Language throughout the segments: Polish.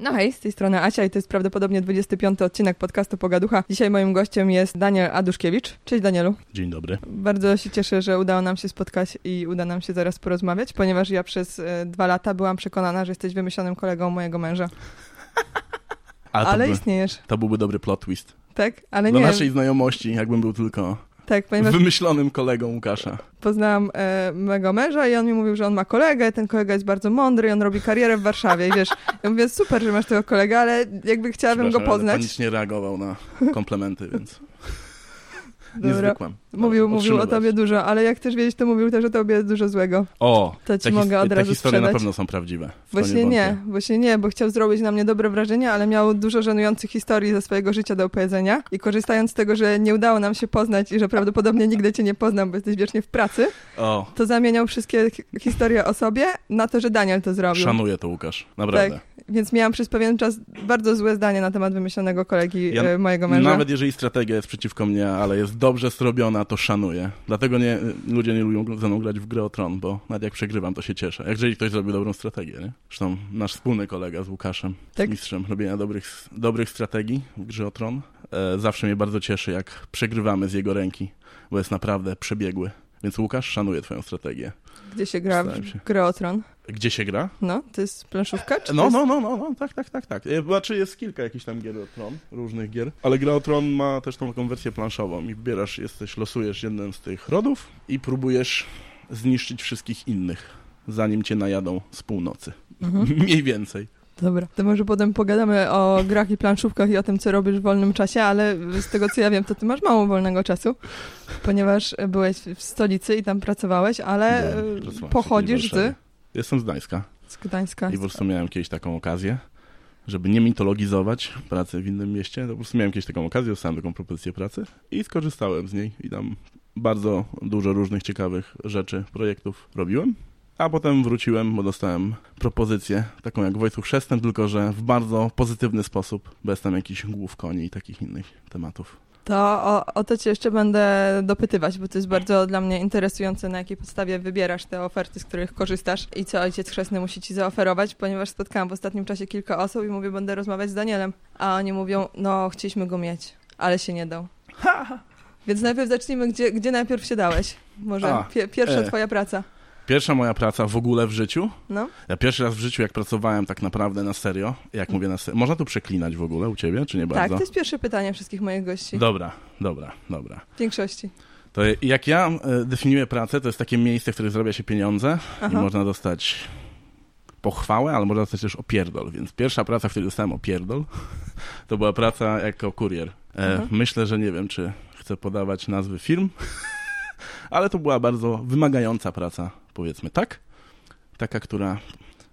No hej, z tej strony Asia i to jest prawdopodobnie 25 odcinek podcastu Pogaducha. Dzisiaj moim gościem jest Daniel Aduszkiewicz. Cześć Danielu. Dzień dobry. Bardzo się cieszę, że udało nam się spotkać i uda nam się zaraz porozmawiać, ponieważ ja przez e, dwa lata byłam przekonana, że jesteś wymyślonym kolegą mojego męża. A to Ale by, istniejesz, to byłby dobry plot twist. tak? Ale Do nie, naszej znajomości, jakbym był tylko tak, ponieważ wymyślonym kolegą Łukasza. poznałam e, mego męża i on mi mówił, że on ma kolegę, ten kolega jest bardzo mądry i on robi karierę w Warszawie i wiesz, ja mówię, super, że masz tego kolegę, ale jakby chciałabym go poznać. Panicznie reagował na komplementy, więc Dobra. niezwykłem. Mówił, mówił o tobie dużo, ale jak też wiedzieć, to mówił też o tobie dużo złego. O, To ci te, mogę od te razu historie na sprzedać. pewno są prawdziwe. Właśnie nie, właśnie nie, bo chciał zrobić na mnie dobre wrażenie, ale miał dużo żenujących historii ze swojego życia do opowiedzenia i korzystając z tego, że nie udało nam się poznać i że prawdopodobnie nigdy cię nie poznam, bo jesteś wiecznie w pracy, O, to zamieniał wszystkie hi- historie o sobie na to, że Daniel to zrobił. szanuję to Łukasz, naprawdę. Tak, więc miałam przez pewien czas bardzo złe zdanie na temat wymyślonego kolegi Ja e, mojego męża. Nawet jeżeli strategia jest przeciwko mnie, ale jest dobrze zrobiona, to szanuję. Dlatego nie, ludzie nie lubią ze mną grać w grę o tron, bo nawet jak przegrywam, to się cieszę. Jak jeżeli ktoś zrobił dobrą strategię, nie? Zresztą nasz wspólny kolega z Łukaszem, Tak. mistrzem robienia dobrych, dobrych strategii w grze o tron, e, zawsze mnie bardzo cieszy, jak przegrywamy z jego ręki, bo jest naprawdę przebiegły. Więc Łukasz, szanuję twoją strategię. Gdzie się gra w grę o tron? Gdzie się gra? No, to jest planszówka? Czy No, jest... no, no, no, no, tak, tak, tak, tak. E, Znaczy jest kilka jakichś tam gier o Tron, różnych gier, ale gra o Tron ma też tą taką wersję planszową i wybierasz, jesteś, losujesz jeden z tych rodów i próbujesz zniszczyć wszystkich innych, zanim cię najadą z północy. Mhm. Mniej więcej. Dobra, to może potem pogadamy o grach i planszówkach i o tym, co robisz w wolnym czasie, ale z tego, co ja wiem, to ty masz mało wolnego czasu, ponieważ byłeś w stolicy i tam pracowałeś, ale e, pochodzisz z, Jestem z Gdańska z Gdańska. i po prostu miałem kiedyś taką okazję, żeby nie mitologizować pracy w innym mieście, to po prostu miałem kiedyś taką okazję, dostałem taką propozycję pracy i skorzystałem z niej i tam bardzo dużo różnych ciekawych rzeczy, projektów robiłem. A potem wróciłem, bo dostałem propozycję, taką jak Wojciech Chrzestny, tylko że w bardzo pozytywny sposób, bez tam jakichś głów koni i takich innych tematów. To o, o to cię jeszcze będę dopytywać, bo to jest bardzo dla mnie interesujące, na jakiej podstawie wybierasz te oferty, z których korzystasz i co ojciec chrzestny musi ci zaoferować, ponieważ spotkałam w ostatnim czasie kilka osób i mówię, będę rozmawiać z Danielem, a oni mówią, no chcieliśmy go mieć, ale się nie dał. Więc najpierw zacznijmy, gdzie, gdzie najpierw się dałeś? Może A, pie, pierwsza e. twoja praca. Pierwsza moja praca w ogóle w życiu, No, ja pierwszy raz w życiu, jak pracowałem tak naprawdę na serio, jak mówię na serio, można tu przeklinać w ogóle u ciebie, czy nie tak, bardzo? to jest pierwsze pytanie wszystkich moich gości. Dobra, dobra, dobra. W większości. To jak ja e, definiuję pracę, to jest takie miejsce, w którym zarabia się pieniądze i Aha. można dostać pochwałę, ale można dostać też opierdol. Więc pierwsza praca, w której dostałem opierdol, to była praca jako kurier. E, Aha. myślę, że nie wiem, czy chcę podawać nazwy firm, ale to była bardzo wymagająca praca, powiedzmy tak. Taka, która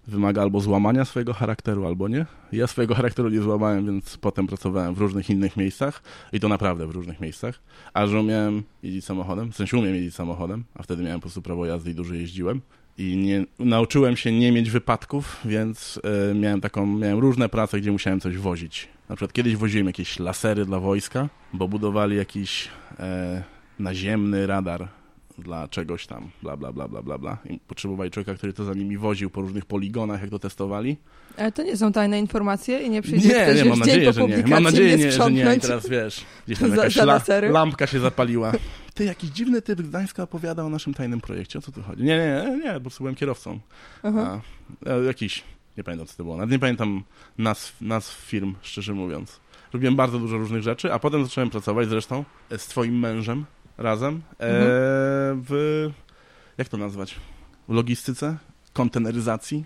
wymaga albo złamania swojego charakteru, albo nie. Ja swojego charakteru nie złamałem, więc potem pracowałem w różnych innych miejscach i to naprawdę w różnych miejscach. A że umiałem jeździć samochodem, w sensie umiem jeździć samochodem, a wtedy miałem po prostu prawo jazdy i dużo jeździłem. I nie, nauczyłem się nie mieć wypadków, więc e, miałem taką, miałem różne prace, gdzie musiałem coś wozić. Na przykład kiedyś woziłem jakieś lasery dla wojska, bo budowali jakiś e, naziemny radar dla czegoś tam, bla, bla, bla, bla, bla, bla. I potrzebowali człowieka, który to za nimi woził po różnych poligonach, jak to testowali. Ale to nie są tajne informacje i nie przyjdzie Nie, ktoś nie, mam nadzieję, że nie. Mam nadzieję, nie, że nie. I teraz wiesz, gdzieś tam jakaś za la, lampka się zapaliła. Ty, jakiś dziwny typ z Gdańska opowiada o naszym tajnym projekcie. O co tu chodzi? Nie, nie, nie, po prostu byłem kierowcą. Aha. A, e, jakiś, nie pamiętam co to było. Nawet nie pamiętam nazw, nazw firm, szczerze mówiąc. Robiłem bardzo dużo różnych rzeczy, a potem zacząłem pracować zresztą e, z twoim mężem razem e, Mhm. w, jak to nazwać, w logistyce, konteneryzacji.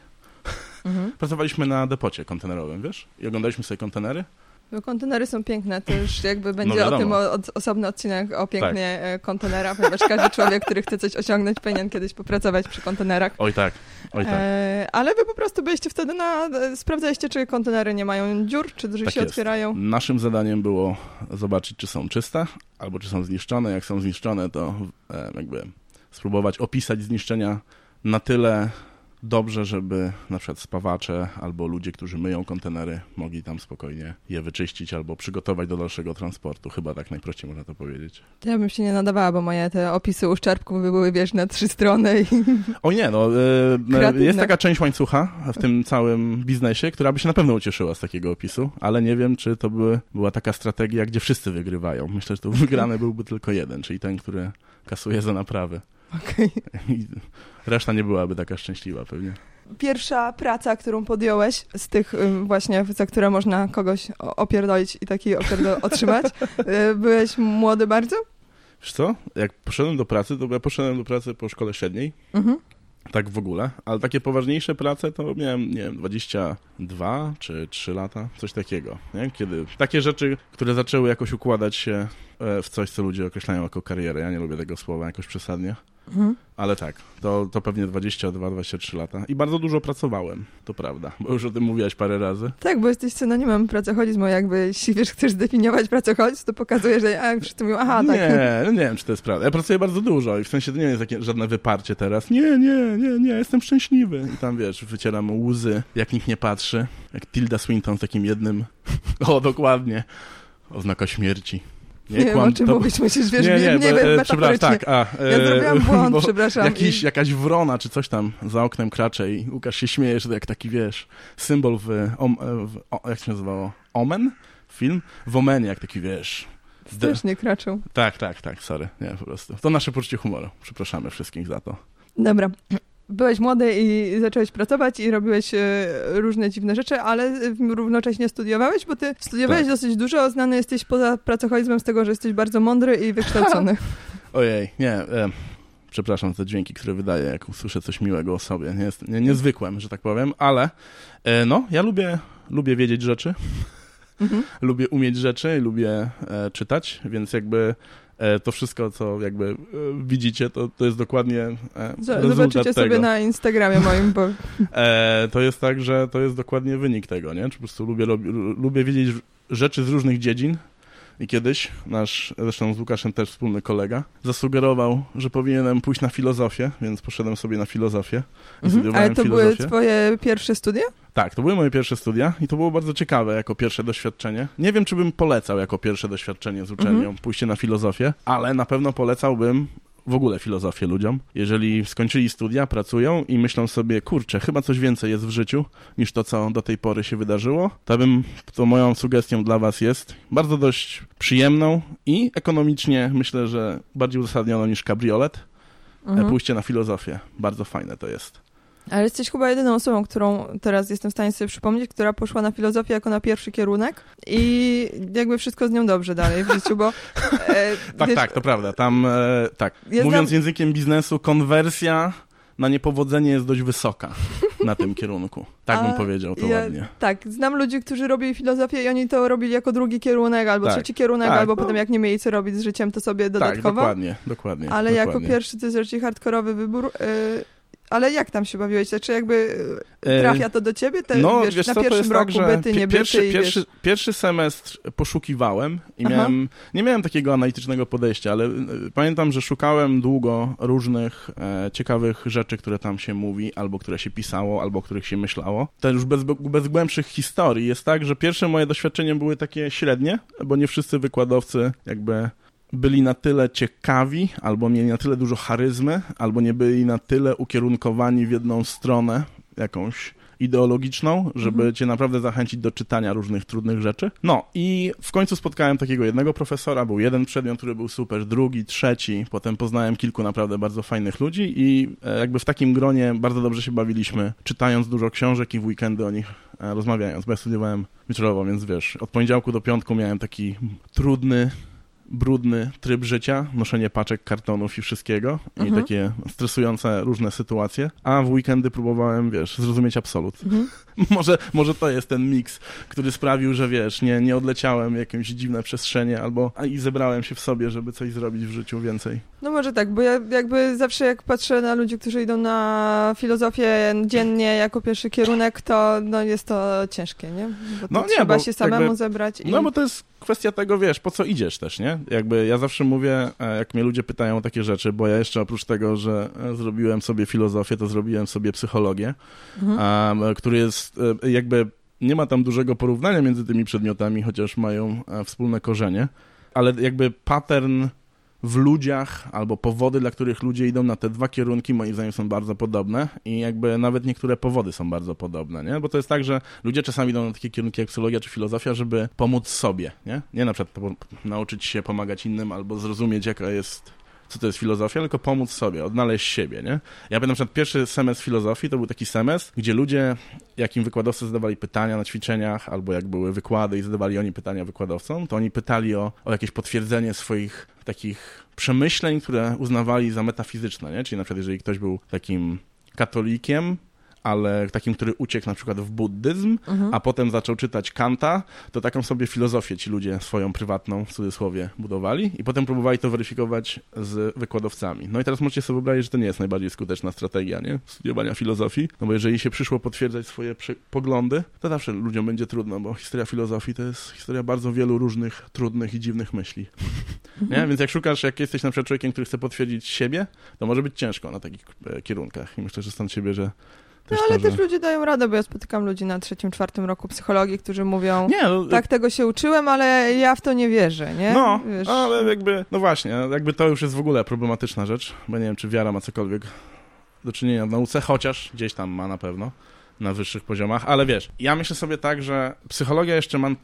Mhm. Pracowaliśmy na depocie kontenerowym, wiesz? I oglądaliśmy sobie kontenery. Bo kontenery są piękne, to już jakby będzie o wiadomo. tym o, od, osobny odcinek o pięknie e, kontenera, ponieważ każdy człowiek, który chce coś osiągnąć, powinien kiedyś popracować przy kontenerach. Oj tak, oj tak. E, ale wy po prostu byliście wtedy na... e, sprawdzaliście, czy kontenery nie mają dziur, czy drzwi Tak się jest. otwierają. Naszym zadaniem było zobaczyć, czy są czyste, albo czy są zniszczone. Jak są zniszczone, to e, jakby spróbować opisać zniszczenia na tyle dobrze, żeby na przykład spawacze albo ludzie, którzy myją kontenery, mogli tam spokojnie je wyczyścić albo przygotować do dalszego transportu. Chyba tak najprościej można to powiedzieć. Ja bym się nie nadawała, bo moje te opisy uszczerbków by były, wiesz, na trzy strony. I... O nie, no, e, jest taka część łańcucha w tym całym biznesie, która by się na pewno ucieszyła z takiego opisu, ale nie wiem, czy to by, była taka strategia, gdzie wszyscy wygrywają. Myślę, że to wygrany byłby tylko jeden, czyli ten, który kasuje za naprawy. Okay. I reszta nie byłaby taka szczęśliwa pewnie. Pierwsza praca, którą podjąłeś z tych właśnie, za które można kogoś opierdolić i taki opierdol otrzymać, y, byłeś młody bardzo? Wiesz co, jak poszedłem do pracy, to ja poszedłem do pracy po szkole średniej. Mhm. Tak w ogóle, ale takie poważniejsze prace to miałem, nie wiem, 22 czy 3 lata, coś takiego, nie? Kiedy takie rzeczy, które zaczęły jakoś układać się e, w coś, co ludzie określają jako karierę, ja nie lubię tego słowa jakoś przesadnie, Mhm. Ale tak, to, to pewnie 22-23 lata. I bardzo dużo pracowałem, to prawda, bo już o tym mówiłaś parę razy. Tak, bo jesteś synonimem pracoholizmu, jakby jeśli wiesz, chcesz zdefiniować pracoholizm, to pokazuje, że a, wszyscy mówią, aha, tak. Nie, no nie wiem, czy to jest prawda. Ja pracuję bardzo dużo i w sensie to nie jest takie, żadne wyparcie teraz. Nie, nie, nie, nie, jestem szczęśliwy. I tam, wiesz, wycieram łzy, jak nikt nie patrzy. Jak Tilda Swinton z takim jednym, o, dokładnie, oznaka śmierci. Nie, nie wiem, o czym to... mówić, musisz, wiesz, nie, nie, nie, bo, e, przepraszam, tak, a, e, Ja zrobiłam błąd, przepraszam. Jakiś, i... Jakaś wrona, czy coś tam za oknem kracze i Łukasz się śmieje, że to jak taki, wiesz, symbol w, om, w o, jak się nazywało, Omen? Film? W Omenie, jak taki, wiesz... Strasznie kraczą. Tak, tak, tak, sorry, nie, po prostu. To nasze poczucie humoru. Przepraszamy wszystkich za to. Dobra byłeś młody i zacząłeś pracować i robiłeś e, różne dziwne rzeczy, ale równocześnie studiowałeś, bo ty studiowałeś tak. dosyć dużo, znany jesteś poza pracoholizmem z tego, że jesteś bardzo mądry i wykształcony. Ojej, nie, e, przepraszam za dźwięki, które wydaję, jak usłyszę coś miłego o sobie. Nie jest, nie, niezwykłem, że tak powiem, ale e, no, ja lubię, lubię wiedzieć rzeczy. Mhm. lubię umieć rzeczy, lubię e, czytać, więc jakby to wszystko, co jakby e, widzicie, to, to jest dokładnie e, Zobaczycie tego. sobie na Instagramie moim, bo... To jest tak, że to jest dokładnie wynik tego, nie? Czy po prostu lubię, lubię, lubię wiedzieć rzeczy z różnych dziedzin, i kiedyś nasz, zresztą z Łukaszem też wspólny kolega, zasugerował, że powinienem pójść na filozofię, więc poszedłem sobie na filozofię. Mhm. Ale to filozofię. były twoje pierwsze studia? Tak, to były moje pierwsze studia i to było bardzo ciekawe jako pierwsze doświadczenie. Nie wiem, czy bym polecał jako pierwsze doświadczenie z uczelnią mhm. pójście na filozofię, ale na pewno polecałbym w ogóle filozofię ludziom. Jeżeli skończyli studia, pracują i myślą sobie, kurczę, chyba coś więcej jest w życiu niż to, co do tej pory się wydarzyło, to bym, to moją sugestią dla was jest bardzo dość przyjemną i ekonomicznie myślę, że bardziej uzasadnioną niż kabriolet. Mhm. Pójście na filozofię. Bardzo fajne to jest. Ale jesteś chyba jedyną osobą, którą teraz jestem w stanie sobie przypomnieć, która poszła na filozofię jako na pierwszy kierunek i jakby wszystko z nią dobrze dalej w życiu, bo... E, tak, wiesz, tak, to prawda. Tam, e, tak, ja mówiąc znam... językiem biznesu, konwersja na niepowodzenie jest dość wysoka na tym kierunku. Tak A bym powiedział to ja, ładnie. Tak, znam ludzi, którzy robili filozofię i oni to robili jako drugi kierunek, albo tak, trzeci kierunek, tak, albo no. potem jak nie mieli co robić z życiem, to sobie tak, dodatkowo. Tak, dokładnie, dokładnie. Ale dokładnie. jako pierwszy to jest raczej hardkorowy wybór. Yy, ale jak tam się bawiłeś? Czy jakby e, trafia to do ciebie? Te, no, wiesz, wiesz na co, pierwszym tak, roku tak, byty, nie pierwszy, byty pierwszy, pierwszy semestr poszukiwałem i miałem, nie miałem takiego analitycznego podejścia, ale e, pamiętam, że szukałem długo różnych e, ciekawych rzeczy, które tam się mówi, albo które się pisało, albo o których się myślało. To już bez, bez głębszych historii. Jest tak, że pierwsze moje doświadczenia były takie średnie, bo nie wszyscy wykładowcy jakby byli na tyle ciekawi, albo mieli na tyle dużo charyzmy, albo nie byli na tyle ukierunkowani w jedną stronę, jakąś ideologiczną, żeby mhm. cię naprawdę zachęcić do czytania różnych trudnych rzeczy. No i w końcu spotkałem takiego jednego profesora, był jeden przedmiot, który był super, drugi, trzeci, potem poznałem kilku naprawdę bardzo fajnych ludzi i e, jakby w takim gronie bardzo dobrze się bawiliśmy, czytając dużo książek i w weekendy o nich e, rozmawiając, bo ja studiowałem wieczorowo, więc wiesz, od poniedziałku do piątku miałem taki trudny brudny tryb życia, noszenie paczek, kartonów i wszystkiego mhm. i takie stresujące różne sytuacje, a w weekendy próbowałem, wiesz, zrozumieć absolut. Mhm. może, może to jest ten miks, który sprawił, że wiesz, nie, nie odleciałem w jakieś dziwne przestrzenie albo i zebrałem się w sobie, żeby coś zrobić w życiu więcej. No może tak, bo ja jakby zawsze jak patrzę na ludzi, którzy idą na filozofię dziennie jako pierwszy kierunek, to no jest to ciężkie, nie? Bo no nie, trzeba bo się samemu zebrać. I... No bo to jest kwestia tego, wiesz, po co idziesz też, nie? Jakby ja zawsze mówię, e, jak mnie ludzie pytają o takie rzeczy, bo ja jeszcze oprócz tego, że e, zrobiłem sobie filozofię, to zrobiłem sobie psychologię, mhm. który jest e, jakby nie ma tam dużego porównania między tymi przedmiotami, chociaż mają wspólne korzenie, ale jakby pattern w ludziach albo powody, dla których ludzie idą na te dwa kierunki, moim zdaniem są bardzo podobne i jakby nawet niektóre powody są bardzo podobne, nie? Bo to jest tak, że ludzie czasami idą na takie kierunki jak psychologia czy filozofia, żeby pomóc sobie, nie? Nie na przykład nauczyć się pomagać innym albo zrozumieć, jaka jest co to jest filozofia, tylko pomóc sobie, odnaleźć siebie, nie? Ja pamiętam, że pierwszy semestr filozofii to był taki semestr, gdzie ludzie, jak im wykładowcy zadawali pytania na ćwiczeniach, albo jak były wykłady i zadawali oni pytania wykładowcom, to oni pytali o, o jakieś potwierdzenie swoich takich przemyśleń, które uznawali za metafizyczne, nie? Czyli na przykład jeżeli ktoś był takim katolikiem, ale takim, który uciekł na przykład w buddyzm, mhm. a potem zaczął czytać Kanta, to taką sobie filozofię ci ludzie swoją prywatną, w cudzysłowie, budowali i potem próbowali to weryfikować z wykładowcami. No i teraz możecie sobie wyobrazić, że to nie jest najbardziej skuteczna strategia, nie? Studiowania filozofii, no bo jeżeli się przyszło potwierdzać swoje poglądy, to zawsze ludziom będzie trudno, bo historia filozofii to jest historia bardzo wielu różnych, trudnych i dziwnych myśli. Mhm. Nie? Więc jak szukasz, jak jesteś na przykład człowiekiem, który chce potwierdzić siebie, to może być ciężko na takich e, kierunkach. I myślę, że stąd siebie, że no ale to, że... też ludzie dają radę, bo ja spotykam ludzi na trzecim, czwartym roku psychologii, którzy mówią, nie, no, tak tego się uczyłem, ale ja w to nie wierzę, nie? No, Wiesz... ale jakby, no właśnie, jakby to już jest w ogóle problematyczna rzecz, bo nie wiem, czy wiara ma cokolwiek do czynienia w nauce, chociaż gdzieś tam ma na pewno na wyższych poziomach, ale wiesz, ja myślę sobie tak, że psychologia jeszcze mam, y,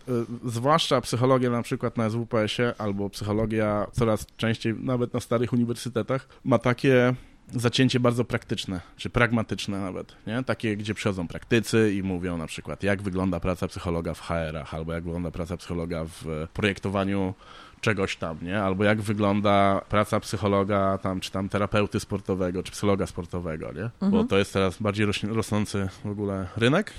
zwłaszcza psychologia na przykład na SWPS-ie albo psychologia coraz częściej nawet na starych uniwersytetach ma takie zacięcie bardzo praktyczne, czy pragmatyczne nawet, nie? Takie, gdzie przychodzą praktycy i mówią na przykład, jak wygląda praca psychologa w HR-ach, albo jak wygląda praca psychologa w projektowaniu czegoś tam, nie? Albo jak wygląda praca psychologa tam, czy tam terapeuty sportowego, czy psychologa sportowego, nie? Mhm. Bo to jest teraz bardziej rosnący w ogóle rynek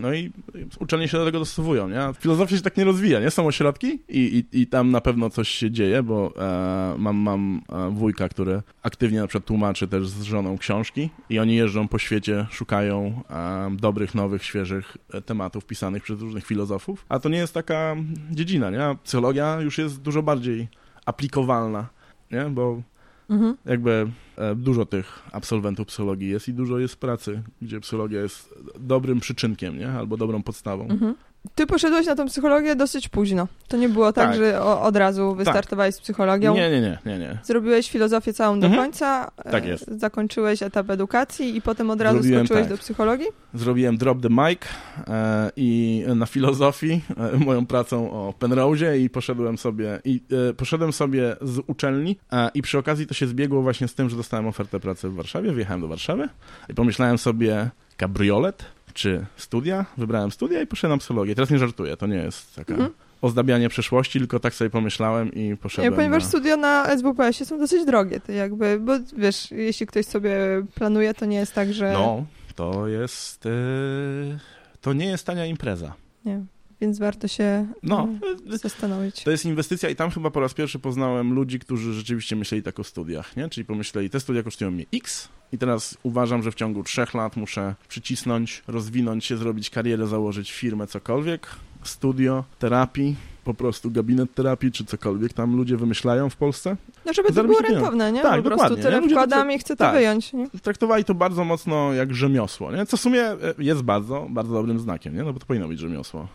no i uczelnie się do tego dostosowują, nie? Filozofia się tak nie rozwija, nie? Są ośrodki i, i, i tam na pewno coś się dzieje, bo e, mam, mam e, wujka, który aktywnie na przykład tłumaczy też z żoną książki i oni jeżdżą po świecie, szukają e, dobrych, nowych, świeżych e, tematów pisanych przez różnych filozofów, a to nie jest taka dziedzina, nie? Psychologia już jest dużo bardziej aplikowalna, nie? Bo Mhm. Jakby e, dużo tych absolwentów psychologii jest i dużo jest pracy, gdzie psychologia jest dobrym przyczynkiem, nie? Albo dobrą podstawą. Mhm. Ty poszedłeś na tą psychologię dosyć późno. To nie było tak, tak. że o, od razu wystartowałeś tak. z psychologią. Nie, nie, nie, nie, nie. Zrobiłeś filozofię całą do mhm. końca. Tak jest. E, zakończyłeś etap edukacji i potem od razu Zrobiłem, skoczyłeś tak. do psychologii? Zrobiłem drop the mic e, i na filozofii, e, moją pracą o Penrose i poszedłem sobie i e, poszedłem sobie z uczelni e, i przy okazji to się zbiegło właśnie z tym, że dostałem ofertę pracy w Warszawie, wjechałem do Warszawy i pomyślałem sobie kabriolet czy studia. Wybrałem studia i poszedłem na psychologię. Teraz nie żartuję, to nie jest taka... Mhm ozdabianie przeszłości, tylko tak sobie pomyślałem i poszedłem. Ja, ponieważ na... studia na SWPS-ie są dosyć drogie, to jakby, bo wiesz, jeśli ktoś sobie planuje, to nie jest tak, że... No, to jest... Yy, to nie jest tania impreza. Nie, więc warto się no, yy, zastanowić. To jest inwestycja i tam chyba po raz pierwszy poznałem ludzi, którzy rzeczywiście myśleli tak o studiach, nie? Czyli pomyśleli, te studia kosztują mi X, i teraz uważam, że w ciągu trzech lat muszę przycisnąć, rozwinąć się, zrobić karierę, założyć firmę, cokolwiek, studio, terapii, po prostu gabinet terapii, czy cokolwiek tam ludzie wymyślają w Polsce. No żeby to było rentowne, nie? Tak, po dokładnie. prostu tyle wkładam i chcę to tak, wyjąć. Nie? Traktowali to bardzo mocno jak rzemiosło, nie? Co w sumie e, jest bardzo, bardzo dobrym znakiem, nie? No bo to powinno być rzemiosło.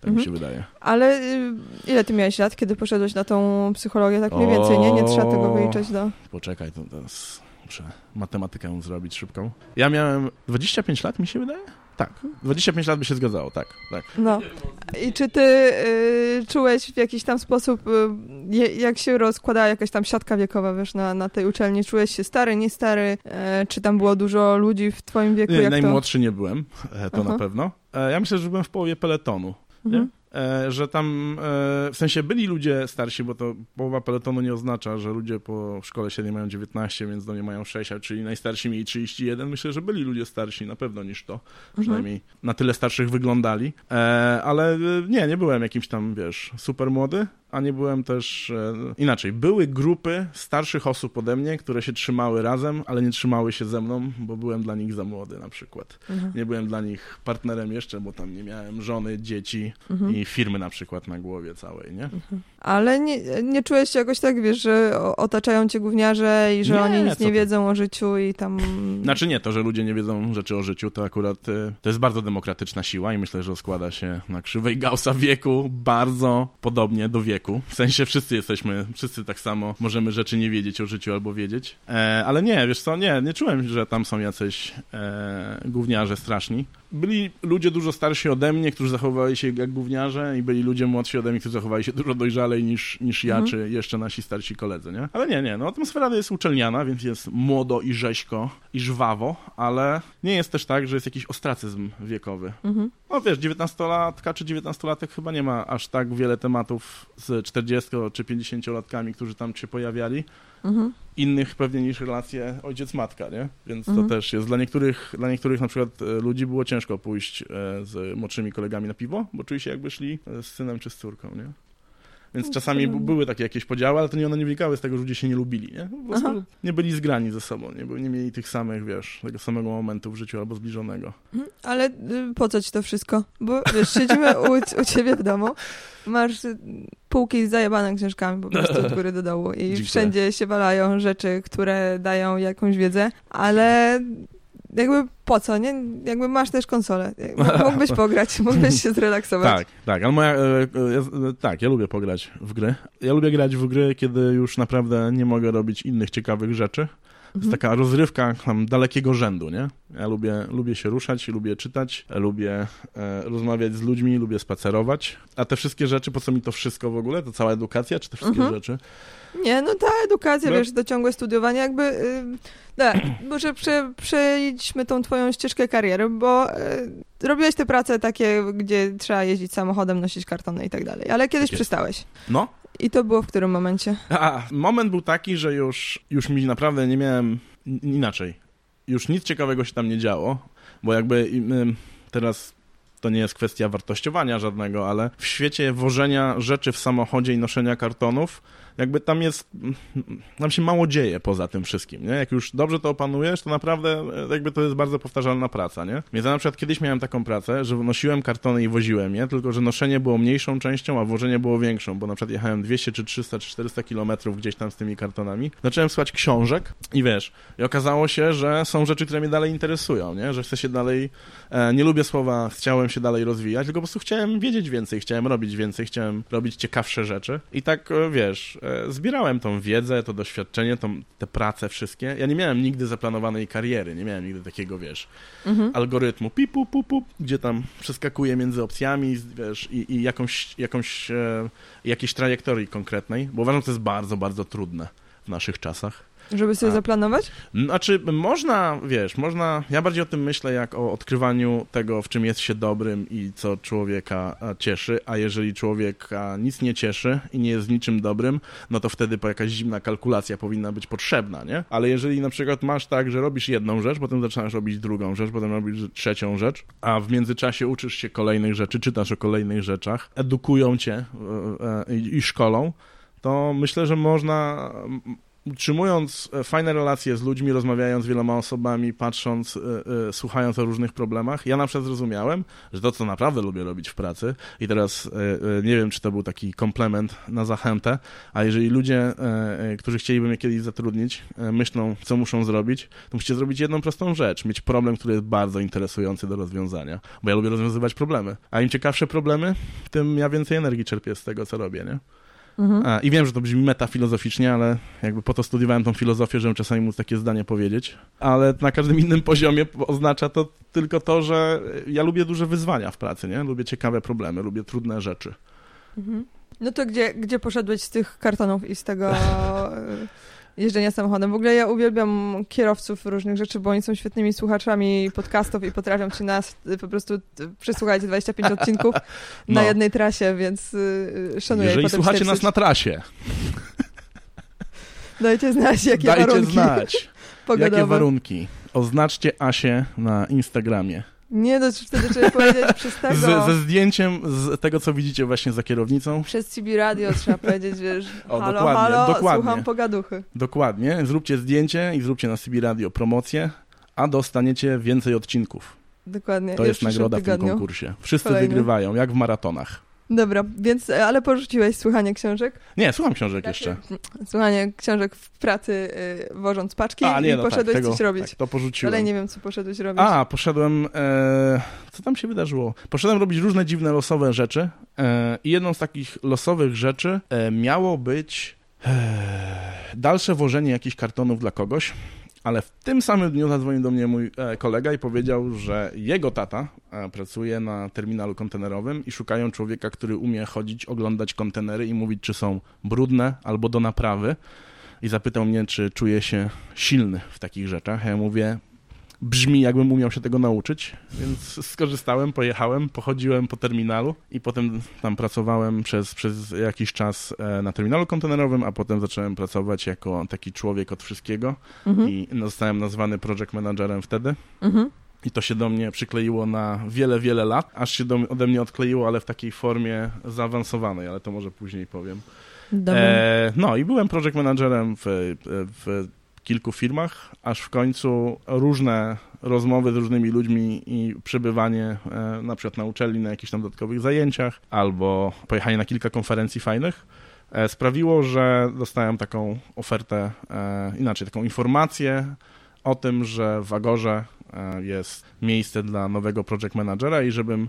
Tak mhm. mi się wydaje. Ale y, ile ty miałeś lat, kiedy poszedłeś na tą psychologię? Tak mniej więcej, nie? Nie trzeba tego wyliczać do... Poczekaj, to teraz muszę matematykę zrobić szybką. Ja miałem 25 lat, mi się wydaje? Tak, 25 lat by się zgadzało, tak, tak. No. I czy ty y, czułeś w jakiś tam sposób, y, jak się rozkładała jakaś tam siatka wiekowa, wiesz, na, na tej uczelni? Czułeś się stary, nie stary? Y, czy tam było dużo ludzi w twoim wieku? Nie, najmłodszy to? nie byłem, e, to Aha. na pewno. E, ja myślę, że byłem w połowie peletonu. Mhm. E, że tam e, w sensie byli ludzie starsi, bo to połowa peletonu nie oznacza, że ludzie po szkole średniej mają 19, więc do nie mają 6, czyli najstarsi mieli 31. Myślę, że byli ludzie starsi na pewno niż to. Mhm. Przynajmniej na tyle starszych wyglądali. E, ale nie, nie byłem jakimś tam, wiesz, super młody. A nie byłem też e, inaczej. Były grupy starszych osób ode mnie, które się trzymały razem, ale nie trzymały się ze mną, bo byłem dla nich za młody na przykład. Mhm. Nie byłem dla nich partnerem jeszcze, bo tam nie miałem żony, dzieci Mhm. i firmy na przykład na głowie całej, nie? Ale nie, nie czułeś się jakoś tak, wiesz, że otaczają cię gówniarze i że Nie, oni nic nie ty. wiedzą o życiu i tam... Znaczy nie, to, że ludzie nie wiedzą rzeczy o życiu, to akurat y, to jest bardzo demokratyczna siła i myślę, że składa się na krzywej Gaussa wieku bardzo podobnie do wieku. W sensie wszyscy jesteśmy, wszyscy tak samo możemy rzeczy nie wiedzieć o życiu albo wiedzieć. E, ale nie, wiesz co, nie, nie czułem, że tam są jacyś e, gówniarze straszni. Byli ludzie dużo starsi ode mnie, którzy zachowywali się jak gówniarze i byli ludzie młodsi ode mnie, którzy zachowali się dużo dojrzalej niż, niż ja, Mhm. czy jeszcze nasi starsi koledzy, nie? Ale nie, nie, no atmosfera jest uczelniana, więc jest młodo i rzeźko i żwawo, ale nie jest też tak, że jest jakiś ostracyzm wiekowy. Mhm. No wiesz, 19-latka czy 19-latek chyba nie ma aż tak wiele tematów z 40 czy 50-latkami, którzy tam się pojawiali. Mhm. Innych pewnie niż relacje ojciec-matka, nie? Więc Mhm. to też jest dla niektórych, dla niektórych na przykład e, ludzi było ciężko pójść e, z młodszymi kolegami na piwo, bo czuli się jakby szli e, z synem czy z córką, nie? Więc No, czasami były takie jakieś podziały, ale to nie one nie wynikały z tego, że ludzie się nie lubili, nie? Po prostu Aha. nie byli zgrani ze sobą, nie, nie mieli tych samych, wiesz, tego samego momentu w życiu albo zbliżonego. Mhm. Ale y, po co ci to wszystko? Bo wiesz, siedzimy u, u ciebie w domu, masz y, półki zajebane książkami po prostu od góry do dołu i Dziękuję. wszędzie się walają rzeczy, które dają jakąś wiedzę, ale jakby po co, nie? Jakby masz też konsolę. Mógłbyś pograć, mógłbyś się zrelaksować. Tak, tak, ale moja, e, e, ja, e, tak, ja lubię pograć w gry. Ja lubię grać w gry, kiedy już naprawdę nie mogę robić innych ciekawych rzeczy. To jest taka rozrywka tam dalekiego rzędu, nie? Ja lubię, lubię się ruszać, lubię czytać, lubię e, rozmawiać z ludźmi, lubię spacerować. A te wszystkie rzeczy, po co mi to wszystko w ogóle? To cała edukacja, czy te wszystkie Mhm. rzeczy? Nie, no ta edukacja, No. wiesz, to ciągłe studiowanie, jakby... Y, tak, może prze, przejdźmy tą twoją ścieżkę kariery, bo y, robiłeś te prace takie, gdzie trzeba jeździć samochodem, nosić kartony i tak dalej, ale kiedyś Tak przystałeś. No, I to było w którym momencie? A, moment był taki, że już, już mi naprawdę nie miałem in- inaczej. Już nic ciekawego się tam nie działo, bo jakby teraz to nie jest kwestia wartościowania żadnego, ale w świecie wożenia rzeczy w samochodzie i noszenia kartonów, jakby tam jest, tam się mało dzieje poza tym wszystkim, nie? Jak już dobrze to opanujesz, to naprawdę e, jakby to jest bardzo powtarzalna praca, nie? Więc ja na przykład kiedyś miałem taką pracę, że nosiłem kartony i woziłem je, tylko że noszenie było mniejszą częścią, a wożenie było większą, bo na przykład jechałem 200 czy 300 czy 400 kilometrów gdzieś tam z tymi kartonami. Zacząłem słuchać książek i wiesz, i okazało się, że są rzeczy, które mnie dalej interesują, nie? Że chcę się dalej, e, nie lubię słowa chciałem się dalej rozwijać, tylko po prostu chciałem wiedzieć więcej, chciałem robić więcej, chciałem robić ciekawsze rzeczy i tak, e, wiesz, e, zbierałem tą wiedzę, to doświadczenie, tą, te prace wszystkie. Ja nie miałem nigdy zaplanowanej kariery, nie miałem nigdy takiego, wiesz, Mhm. algorytmu pipu, pu, pu, gdzie tam przeskakuję między opcjami, wiesz, i, i jakąś, jakąś e, jakiejś trajektorii konkretnej, bo uważam, że to jest bardzo, bardzo trudne w naszych czasach. Żeby sobie A. zaplanować? Znaczy, można, wiesz, można, ja bardziej o tym myślę jak o odkrywaniu tego, w czym jest się dobrym i co człowieka cieszy, a jeżeli człowieka nic nie cieszy i nie jest w niczym dobrym, no to wtedy po jakaś zimna kalkulacja powinna być potrzebna, nie? Ale jeżeli na przykład masz tak, że robisz jedną rzecz, potem zaczynasz robić drugą rzecz, potem robisz trzecią rzecz, a w międzyczasie uczysz się kolejnych rzeczy, czytasz o kolejnych rzeczach, edukują cię e, e, i szkolą, to myślę, że można utrzymując e, fajne relacje z ludźmi, rozmawiając z wieloma osobami, patrząc, e, e, słuchając o różnych problemach, ja na przykład zrozumiałem, że to, co naprawdę lubię robić w pracy, i teraz nie wiem, czy to był taki komplement na zachętę, a jeżeli ludzie, którzy chcieliby mnie kiedyś zatrudnić, myślą, co muszą zrobić, to musicie zrobić jedną prostą rzecz, mieć problem, który jest bardzo interesujący do rozwiązania, bo ja lubię rozwiązywać problemy, a im ciekawsze problemy, tym ja więcej energii czerpię z tego, co robię, nie? Mhm. A, I wiem, że to brzmi metafilozoficznie, ale jakby po to studiowałem tą filozofię, żebym czasami móc takie zdanie powiedzieć. Ale na każdym innym poziomie oznacza to tylko to, że ja lubię duże wyzwania w pracy, nie? Lubię ciekawe problemy, lubię trudne rzeczy. Mhm. No to gdzie, gdzie poszedłeś z tych kartonów i z tego jeżdżenia samochodem? W ogóle ja uwielbiam kierowców różnych rzeczy, bo oni są świetnymi słuchaczami podcastów i potrafią ci nas y, po prostu y, przesłuchać 25 odcinków na No. jednej trasie, więc y, szanuję. Jeżeli słuchacie nas na trasie, Dajcie znać, jakie dajcie warunki znać, pogodowe. jakie warunki. Oznaczcie Asię na Instagramie. Nie, no wtedy trzeba powiedzieć przez tego. Z, ze zdjęciem z tego, co widzicie właśnie za kierownicą. Przez CB Radio trzeba powiedzieć, wiesz, O, halo, dokładnie, halo, dokładnie. słucham pogaduchy. Dokładnie. Zróbcie zdjęcie i zróbcie na CB Radio promocję, a dostaniecie więcej odcinków. Dokładnie. To Już jest nagroda w tym konkursie. Wszyscy Kolejny. wygrywają, jak w maratonach. Dobra, więc, e, ale porzuciłeś słuchanie książek? Nie, słucham książek jeszcze. Słuchanie książek w pracy, y, wożąc paczki A, nie, i no poszedłeś tak, tego, coś robić. Tak, to porzuciłem. Ale nie wiem, co poszedłeś robić. A, poszedłem. E, co tam się wydarzyło? Poszedłem robić różne dziwne losowe rzeczy. E, I jedną z takich losowych rzeczy e, miało być e, dalsze wożenie jakichś kartonów dla kogoś. Ale w tym samym dniu zadzwonił do mnie mój e, kolega i powiedział, że jego tata e, pracuje na terminalu kontenerowym i szukają człowieka, który umie chodzić, oglądać kontenery i mówić, czy są brudne albo do naprawy. I zapytał mnie, czy czuję się silny w takich rzeczach. Ja mówię, brzmi jakbym umiał się tego nauczyć, więc skorzystałem, pojechałem, pochodziłem po terminalu i potem tam pracowałem przez, przez jakiś czas e, na terminalu kontenerowym, a potem zacząłem pracować jako taki człowiek od wszystkiego Mhm, i zostałem nazwany project managerem wtedy. mhm. I to się do mnie przykleiło na wiele, wiele lat, aż się do, ode mnie odkleiło, ale w takiej formie zaawansowanej, ale to może później powiem. E, no i byłem project managerem w, w kilku firmach, aż w końcu różne rozmowy z różnymi ludźmi i przebywanie e, na przykład na uczelni, na jakichś tam dodatkowych zajęciach, albo pojechanie na kilka konferencji fajnych, e, sprawiło, że dostałem taką ofertę, e, inaczej, taką informację o tym, że w Agorze jest miejsce dla nowego project managera i żebym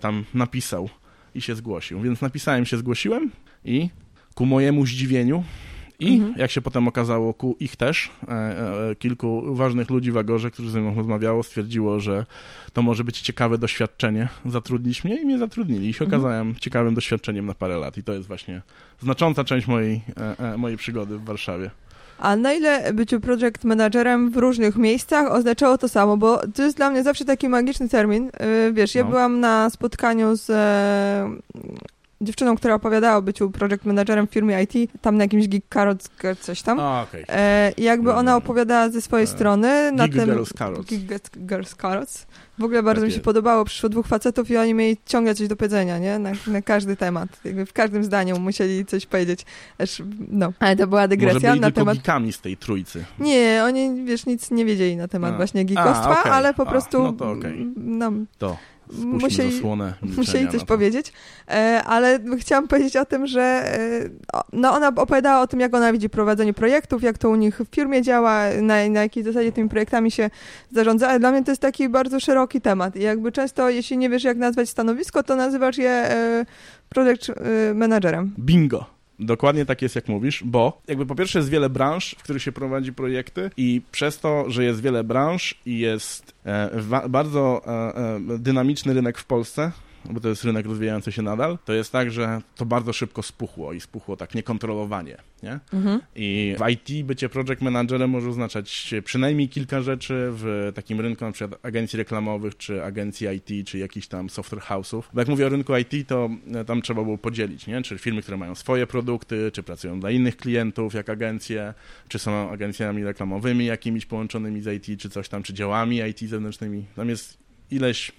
tam napisał i się zgłosił. Więc napisałem się, zgłosiłem i ku mojemu zdziwieniu i Mhm. jak się potem okazało, ku ich też, e, e, kilku ważnych ludzi w Agorze, którzy ze mną rozmawiało, stwierdziło, że to może być ciekawe doświadczenie zatrudnić mnie i mnie zatrudnili. I się Mhm. okazałem ciekawym doświadczeniem na parę lat i to jest właśnie znacząca część mojej, e, e, mojej przygody w Warszawie. A na ile byciu project managerem w różnych miejscach oznaczało to samo? Bo to jest dla mnie zawsze taki magiczny termin. Yy, Wiesz, ja No. byłam na spotkaniu z dziewczyną, która opowiadała o byciu project managerem w firmie IT, tam na jakimś Geek Carrot coś tam. A, okej. E, i jakby ona no. opowiadała ze swojej E, strony na Geek tym... Girls Carrots. Geek Girls Carrots. W ogóle bardzo Tak mi się jest. podobało, przyszło dwóch facetów i oni mieli ciągle coś do powiedzenia, nie? Na, na każdy temat. Jakby w każdym zdaniu musieli coś powiedzieć. Aż, no, ale to była Może dygresja byli na temat... geekami z tej trójcy. Nie, oni, wiesz, nic nie wiedzieli na temat A. właśnie geekostwa, A, okej. ale po A, prostu no to okej. no, To spuśćmy Musieli- zasłonę musieli coś powiedzieć. E, ale chciałam powiedzieć o tym, że e, no ona opowiadała o tym, jak ona widzi prowadzenie projektów, jak to u nich w firmie działa, na, na jakiej zasadzie tymi projektami się zarządza. Ale dla mnie to jest taki bardzo szeroki temat. I jakby często, jeśli nie wiesz, jak nazwać stanowisko, to nazywasz je e, project managerem. Bingo. Dokładnie tak jest, jak mówisz, bo jakby po pierwsze jest wiele branż, w których się prowadzi projekty i przez to, że jest wiele branż i jest e, bardzo e, e, dynamiczny rynek w Polsce, bo to jest rynek rozwijający się nadal, to jest tak, że to bardzo szybko spuchło i spuchło tak niekontrolowanie, nie? Mhm. I w IT bycie project managerem może oznaczać przynajmniej kilka rzeczy w takim rynku na przykład agencji reklamowych, czy agencji IT, czy jakichś tam software house'ów. Bo jak mówię o rynku IT, to e, tam trzeba było podzielić, nie? Czy firmy, które mają swoje produkty, czy pracują dla innych klientów jak agencje, czy są agencjami reklamowymi jakimiś połączonymi z IT, czy coś tam, czy działami IT zewnętrznymi. Tam jest ileś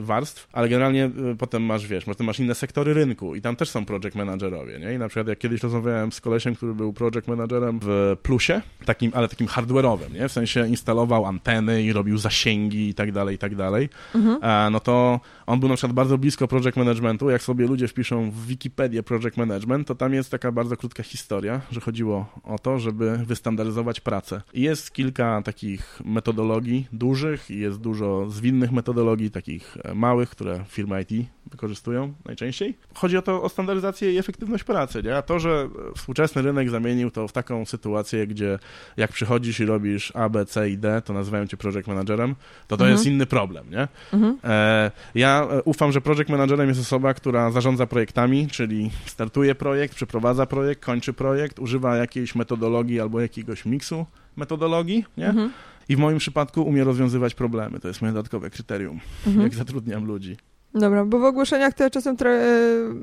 warstw, ale generalnie e, potem masz, wiesz, potem masz inne sektory rynku i tam też są project managerowie, nie? I na przykład jak kiedyś rozmawiałem z kolesiem, który był project managerem w Plusie, takim, ale takim hardware'owym, nie? W sensie instalował anteny i robił zasięgi i tak dalej, i tak dalej, Mhm. e, no to on był na przykład bardzo blisko project managementu. Jak sobie ludzie wpiszą w Wikipedię project management, to tam jest taka bardzo krótka historia, że chodziło o to, żeby wystandaryzować pracę. I jest kilka takich metodologii dużych i jest dużo zwinnych metodologii, takich e, małych, które firmy IT wykorzystują najczęściej. Chodzi o to, o standaryzację i efektywność pracy, nie? A to, że współczesny rynek zamienił to w taką sytuację, gdzie jak przychodzisz i robisz A, B, C i D, to nazywają cię project managerem, to to Mhm. jest inny problem, nie? Mhm. E, Ja e, ufam, że project managerem jest osoba, która zarządza projektami, czyli startuje projekt, przeprowadza projekt, kończy projekt, używa jakiejś metodologii albo jakiegoś miksu metodologii, nie? Mhm. I w moim przypadku umie rozwiązywać problemy. To jest moje dodatkowe kryterium, Mhm. jak zatrudniam ludzi. Dobra, bo w ogłoszeniach to ja czasem tra- e,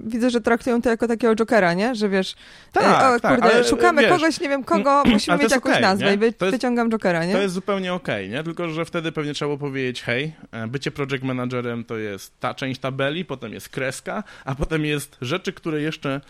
widzę, że traktują to jako takiego jokera, nie? Że wiesz, Tak, e, o tak, kurde, ale, szukamy wiesz, kogoś, nie wiem kogo, musimy ale to mieć jakąś okej, nazwę nie? i wy- jest- wyciągam jokera, nie? To jest zupełnie okej, nie? Tylko, że wtedy pewnie trzeba było powiedzieć, hej, e, bycie project managerem to jest ta część tabeli, potem jest kreska, a potem jest rzeczy, które jeszcze Mhm.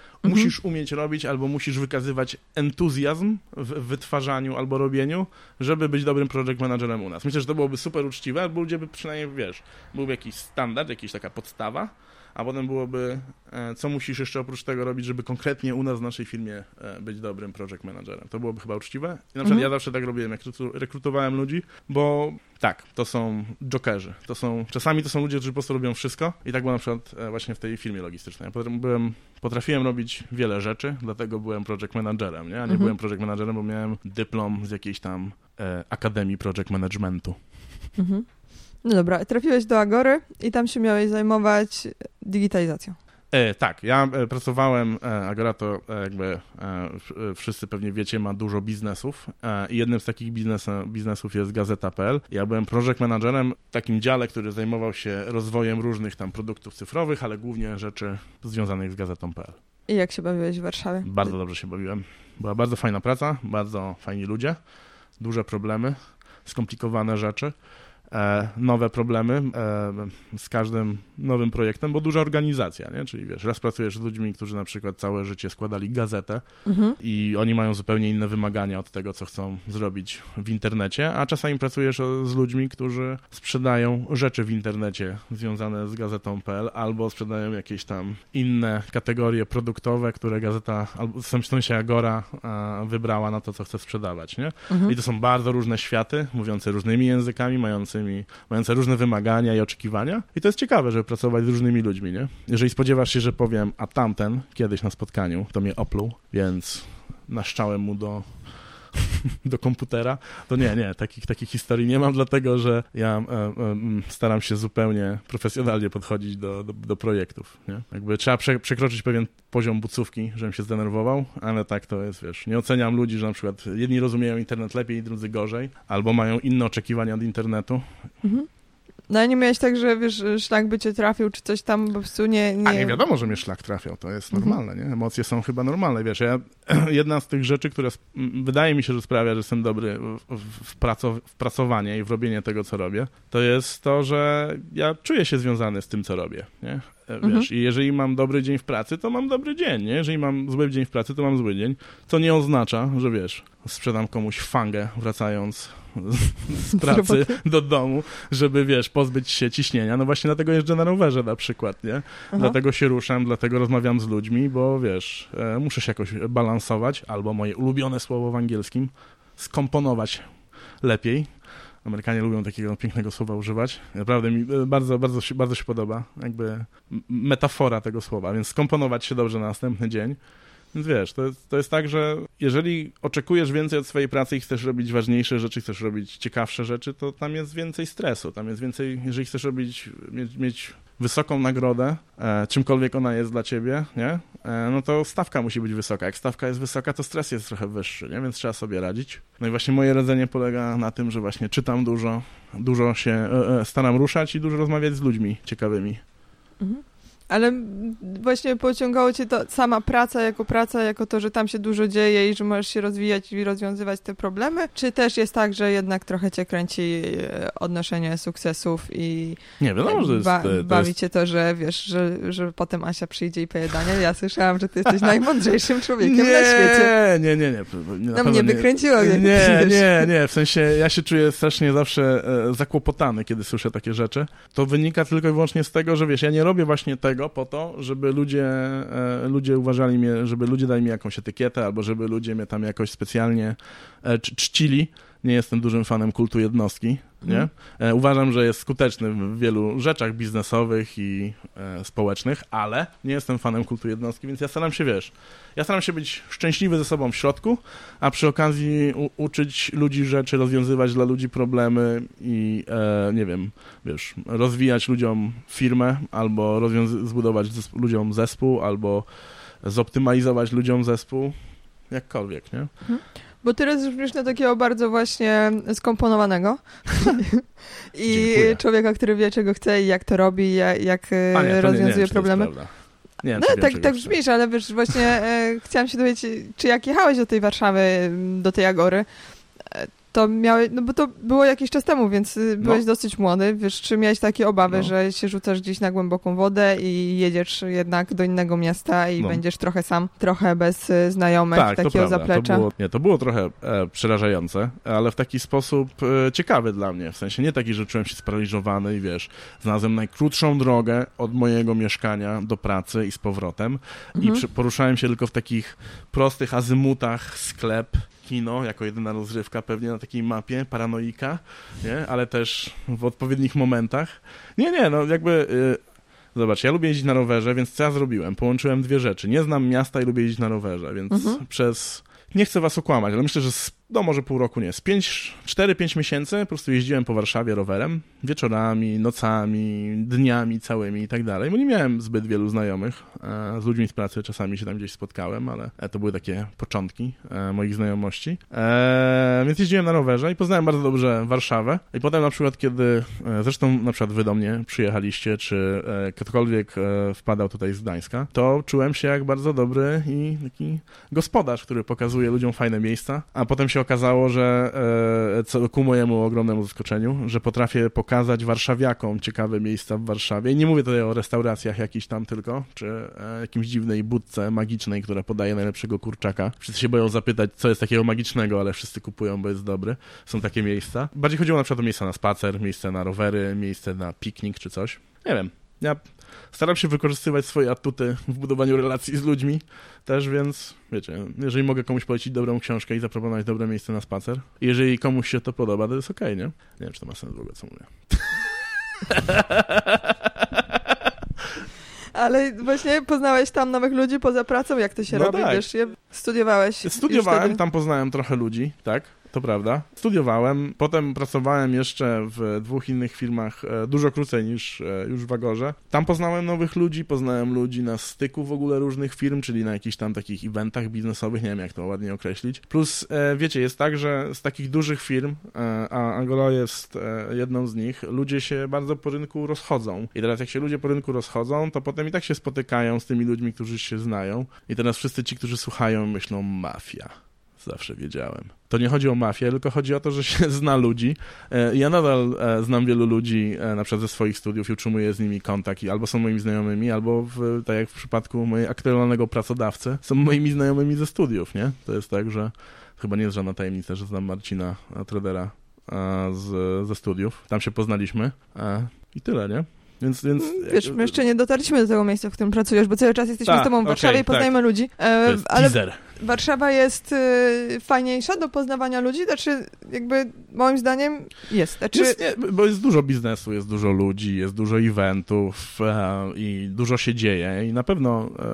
musisz umieć robić albo musisz wykazywać entuzjazm w wytwarzaniu albo robieniu, żeby być dobrym project managerem u nas. Myślę, że to byłoby super uczciwe, albo ludzie by przynajmniej, wiesz, byłby jakiś standard, jakaś taka podstawa, a potem byłoby, e, co musisz jeszcze oprócz tego robić, żeby konkretnie u nas w naszej firmie e, być dobrym project managerem. To byłoby chyba uczciwe. I na przykład Mhm. ja zawsze tak robiłem, jak rekrutowałem ludzi, bo tak, to są jokerzy. To są, czasami to są ludzie, którzy po prostu robią wszystko i tak było na przykład e, właśnie w tej firmie logistycznej. Ja potem byłem, potrafiłem robić wiele rzeczy, dlatego byłem project managerem, nie? A nie Mhm. byłem project managerem, bo miałem dyplom z jakiejś tam e, Akademii Project Managementu. Mhm. No dobra, trafiłeś do Agory i tam się miałeś zajmować digitalizacją. E, tak, ja e, pracowałem, e, Agora to e, jakby e, wszyscy pewnie wiecie, ma dużo biznesów e, i jednym z takich biznes, biznesów jest Gazeta.pl. Ja byłem project managerem w takim dziale, który zajmował się rozwojem różnych tam produktów cyfrowych, ale głównie rzeczy związanych z Gazetą.pl. I jak się bawiłeś w Warszawie? Bardzo dobrze się bawiłem. Była bardzo fajna praca, bardzo fajni ludzie, duże problemy, skomplikowane rzeczy. E, nowe problemy e, z każdym nowym projektem, bo duża organizacja, nie? Czyli wiesz, raz pracujesz z ludźmi, którzy na przykład całe życie składali gazetę Mhm. i oni mają zupełnie inne wymagania od tego, co chcą zrobić w internecie, a czasami pracujesz z ludźmi, którzy sprzedają rzeczy w internecie związane z gazetą.pl albo sprzedają jakieś tam inne kategorie produktowe, które gazeta, albo w sensie Agora a, wybrała na to, co chce sprzedawać, nie? Mhm. I to są bardzo różne światy, mówiące różnymi językami, mającymi, mające różne wymagania i oczekiwania. I to jest ciekawe, żeby pracować z różnymi ludźmi, nie? Jeżeli spodziewasz się, że powiem, a tamten kiedyś na spotkaniu, to mnie opluł, więc naszczałem mu do, do komputera, to nie, nie, takich, takich historii nie mam, dlatego że ja e, e, m, staram się zupełnie profesjonalnie podchodzić do, do, do projektów, nie? Jakby trzeba prze, przekroczyć pewien poziom bucówki, żebym się zdenerwował, ale tak to jest, wiesz, nie oceniam ludzi, że na przykład jedni rozumieją internet lepiej, drudzy gorzej, albo mają inne oczekiwania od internetu. Mhm. No a nie miałeś tak, że wiesz, szlak by cię trafił, czy coś tam po prostu nie... nie... A nie wiadomo, że mnie szlak trafiał, to jest Mhm. normalne, nie? Emocje są chyba normalne, wiesz, ja, jedna z tych rzeczy, która wydaje mi się, że sprawia, że jestem dobry w, praco, w pracowanie i w robienie tego, co robię, to jest to, że ja czuję się związany z tym, co robię, nie? E, Wiesz, Mhm. i jeżeli mam dobry dzień w pracy, to mam dobry dzień, nie? Jeżeli mam zły dzień w pracy, to mam zły dzień, co nie oznacza, że wiesz, sprzedam komuś fangę wracając z pracy do domu, żeby, wiesz, pozbyć się ciśnienia. No właśnie dlatego jeżdżę na rowerze na przykład, nie? Aha. Dlatego się ruszam, dlatego rozmawiam z ludźmi, bo wiesz, e, muszę się jakoś balansować, albo moje ulubione słowo w angielskim, skomponować lepiej. Amerykanie lubią takiego pięknego słowa używać. Naprawdę mi e, bardzo, bardzo, się- bardzo się podoba, jakby metafora tego słowa, więc skomponować się dobrze na następny dzień. Więc wiesz, to jest, to jest tak, że jeżeli oczekujesz więcej od swojej pracy i chcesz robić ważniejsze rzeczy, chcesz robić ciekawsze rzeczy, to tam jest więcej stresu, tam jest więcej, jeżeli chcesz robić, mieć, mieć wysoką nagrodę, e, czymkolwiek ona jest dla ciebie, nie? E, no to stawka musi być wysoka. Jak stawka jest wysoka, to stres jest trochę wyższy, nie? Więc trzeba sobie radzić. No i właśnie moje radzenie polega na tym, że właśnie czytam dużo, dużo się e, e, staram ruszać i dużo rozmawiać z ludźmi ciekawymi. Mhm. Ale właśnie pociągało cię to sama praca jako praca, jako to, że tam się dużo dzieje i że możesz się rozwijać i rozwiązywać te problemy? Czy też jest tak, że jednak trochę cię kręci e, odnoszenie sukcesów i Nie, wiadomo, że jest, ba- bawi jest cię to, że wiesz, że, że potem Asia przyjdzie i poje Daniel, ja słyszałam, że ty jesteś najmądrzejszym człowiekiem na świecie. Nie, nie, nie. nie. No mnie by nie. kręciło, Nie, wiesz. nie, nie. W sensie ja się czuję strasznie zawsze e, zakłopotany, kiedy słyszę takie rzeczy. To wynika tylko i wyłącznie z tego, że wiesz, ja nie robię właśnie tego po to, żeby ludzie, e, ludzie uważali mnie, żeby ludzie dali mi jakąś etykietę, albo żeby ludzie mnie tam jakoś specjalnie e, cz- czcili. Nie jestem dużym fanem kultu jednostki, nie? Mhm. E, Uważam, że jest skuteczny w wielu rzeczach biznesowych i e, społecznych, ale nie jestem fanem kultu jednostki, więc ja staram się, wiesz, ja staram się być szczęśliwy ze sobą w środku, a przy okazji u, uczyć ludzi rzeczy, rozwiązywać dla ludzi problemy i, e, nie wiem, wiesz, rozwijać ludziom firmę, albo rozwiązy- zbudować zesp- ludziom zespół, albo zoptymalizować ludziom zespół, jakkolwiek, nie? Bo ty rezygnujesz na takiego bardzo właśnie skomponowanego i Dziękuję. człowieka, który wie, czego chce i jak to robi, jak, jak e, nie, nie, rozwiązuje nie to problemy. Nie No tak, tak brzmisz, ale wiesz, właśnie e, chciałam się dowiedzieć, czy jak jechałeś do tej Warszawy, m, do tej Agory, e, to miałeś, no bo to było jakiś czas temu, więc y, byłeś dosyć młody, wiesz, czy miałeś takie obawy, No. że się rzucasz gdzieś na głęboką wodę i jedziesz jednak do innego miasta i No. będziesz trochę sam, trochę bez y, znajomych, Tak, to takiego prawda. zaplecza. To było, nie, to było trochę e, przerażające, ale w taki sposób e, ciekawy dla mnie. W sensie nie taki, że czułem się sparaliżowany i wiesz, znalazłem najkrótszą drogę od mojego mieszkania do pracy i z powrotem i Mhm. przy, poruszałem się tylko w takich prostych azymutach, sklep, kino, jako jedyna rozrywka pewnie na takiej mapie, paranoika, nie? Ale też w odpowiednich momentach. Nie, nie, no jakby... y, Zobacz, ja lubię jeździć na rowerze, więc co ja zrobiłem? Połączyłem dwie rzeczy. Nie znam miasta i lubię jeździć na rowerze, więc Mhm. przez... Nie chcę was okłamać, ale myślę, że z, no może pół roku nie, z 4-5 miesięcy po prostu jeździłem po Warszawie rowerem, wieczorami, nocami, dniami całymi i tak dalej, bo nie miałem zbyt wielu znajomych. E, z ludźmi z pracy czasami się tam gdzieś spotkałem, ale e, to były takie początki e, moich znajomości. Więc jeździłem na rowerze i poznałem bardzo dobrze Warszawę. I potem na przykład, kiedy zresztą na przykład wy do mnie przyjechaliście, czy ktokolwiek wpadał tutaj z Gdańska, to czułem się jak bardzo dobry i taki gospodarz, który pokazuje ludziom fajne miejsca, a potem się okazało, że e, co, ku mojemu ogromnemu zaskoczeniu, że potrafię pokazać warszawiakom ciekawe miejsca w Warszawie. I nie mówię tutaj o restauracjach jakichś tam tylko, czy e, jakimś dziwnej budce magicznej, która podaje najlepszego kurczaka. Wszyscy się boją zapytać, co jest takiego magicznego, ale wszyscy kupują, bo jest dobry. Są takie miejsca. Bardziej chodziło na przykład o miejsca na spacer, miejsce na rowery, miejsce na piknik czy coś. Nie wiem. Ja staram się wykorzystywać swoje atuty w budowaniu relacji z ludźmi też, więc wiecie, jeżeli mogę komuś polecić dobrą książkę i zaproponować dobre miejsce na spacer, jeżeli komuś się to podoba, to jest okej, nie? Nie wiem, czy to ma sens w ogóle, co mówię. Ale właśnie poznałeś tam nowych ludzi poza pracą, jak to się No robi, tak. wiesz, studiowałeś. Studiowałem, tam poznałem trochę ludzi, tak, to prawda. Studiowałem, potem pracowałem jeszcze w dwóch innych firmach e, dużo krócej niż e, już w Agorze. Tam poznałem nowych ludzi, poznałem ludzi na styku w ogóle różnych firm, czyli na jakichś tam takich eventach biznesowych, nie wiem jak to ładnie określić. Plus, e, wiecie, jest tak, że z takich dużych firm, a Angola jest jedną z nich, ludzie się bardzo po rynku rozchodzą. I teraz jak się ludzie po rynku rozchodzą, to potem i tak się spotykają z tymi ludźmi, którzy się znają. I teraz wszyscy ci, którzy słuchają, myślą mafia. Zawsze wiedziałem. To nie chodzi o mafię, tylko chodzi o to, że się zna ludzi. E, Ja nadal e, znam wielu ludzi, e, na przykład ze swoich studiów i utrzymuję z nimi kontakt, i albo są moimi znajomymi, albo w, tak jak w przypadku mojego aktualnego pracodawcy, są moimi znajomymi ze studiów, nie? To jest tak, że chyba nie jest żadna tajemnica, że znam Marcina Tradera e, z, ze studiów. Tam się poznaliśmy i tyle, nie? Więc, więc Wiesz, my jeszcze nie dotarliśmy do tego miejsca, w którym pracujesz, bo cały czas jesteśmy Tak, z tobą w Warszawie okej, i poznajemy ludzi. E, ale teaser. Warszawa jest e, fajniejsza do poznawania ludzi, znaczy jakby moim zdaniem jest. Znaczy, Jest, nie, bo jest dużo biznesu, jest dużo ludzi, jest dużo eventów e, i dużo się dzieje i na pewno e,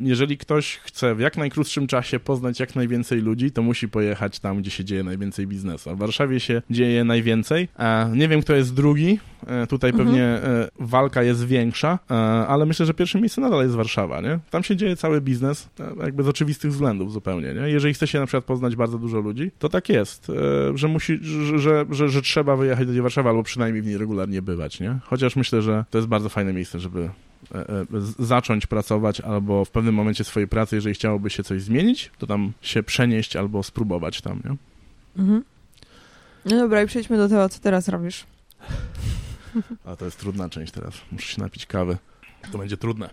jeżeli ktoś chce w jak najkrótszym czasie poznać jak najwięcej ludzi, to musi pojechać tam, gdzie się dzieje najwięcej biznesu. A w Warszawie się dzieje najwięcej. E, nie wiem, kto jest drugi. E, tutaj Mhm. pewnie e, walka jest większa, e, ale myślę, że pierwsze miejsce nadal jest Warszawa, nie? Tam się dzieje cały biznes, jakby z oczywistych względów zupełnie, nie? Jeżeli chce się na przykład poznać bardzo dużo ludzi, to tak jest, e, że musi, że, że, że, że trzeba wyjechać do Warszawy albo przynajmniej w niej regularnie bywać, nie? Chociaż myślę, że to jest bardzo fajne miejsce, żeby e, e, zacząć pracować albo w pewnym momencie swojej pracy, jeżeli chciałoby się coś zmienić, to tam się przenieść albo spróbować tam, nie? mhm. No dobra, i przejdźmy do tego, co teraz robisz. A to jest trudna część teraz. Muszę się napić kawy. To będzie trudne.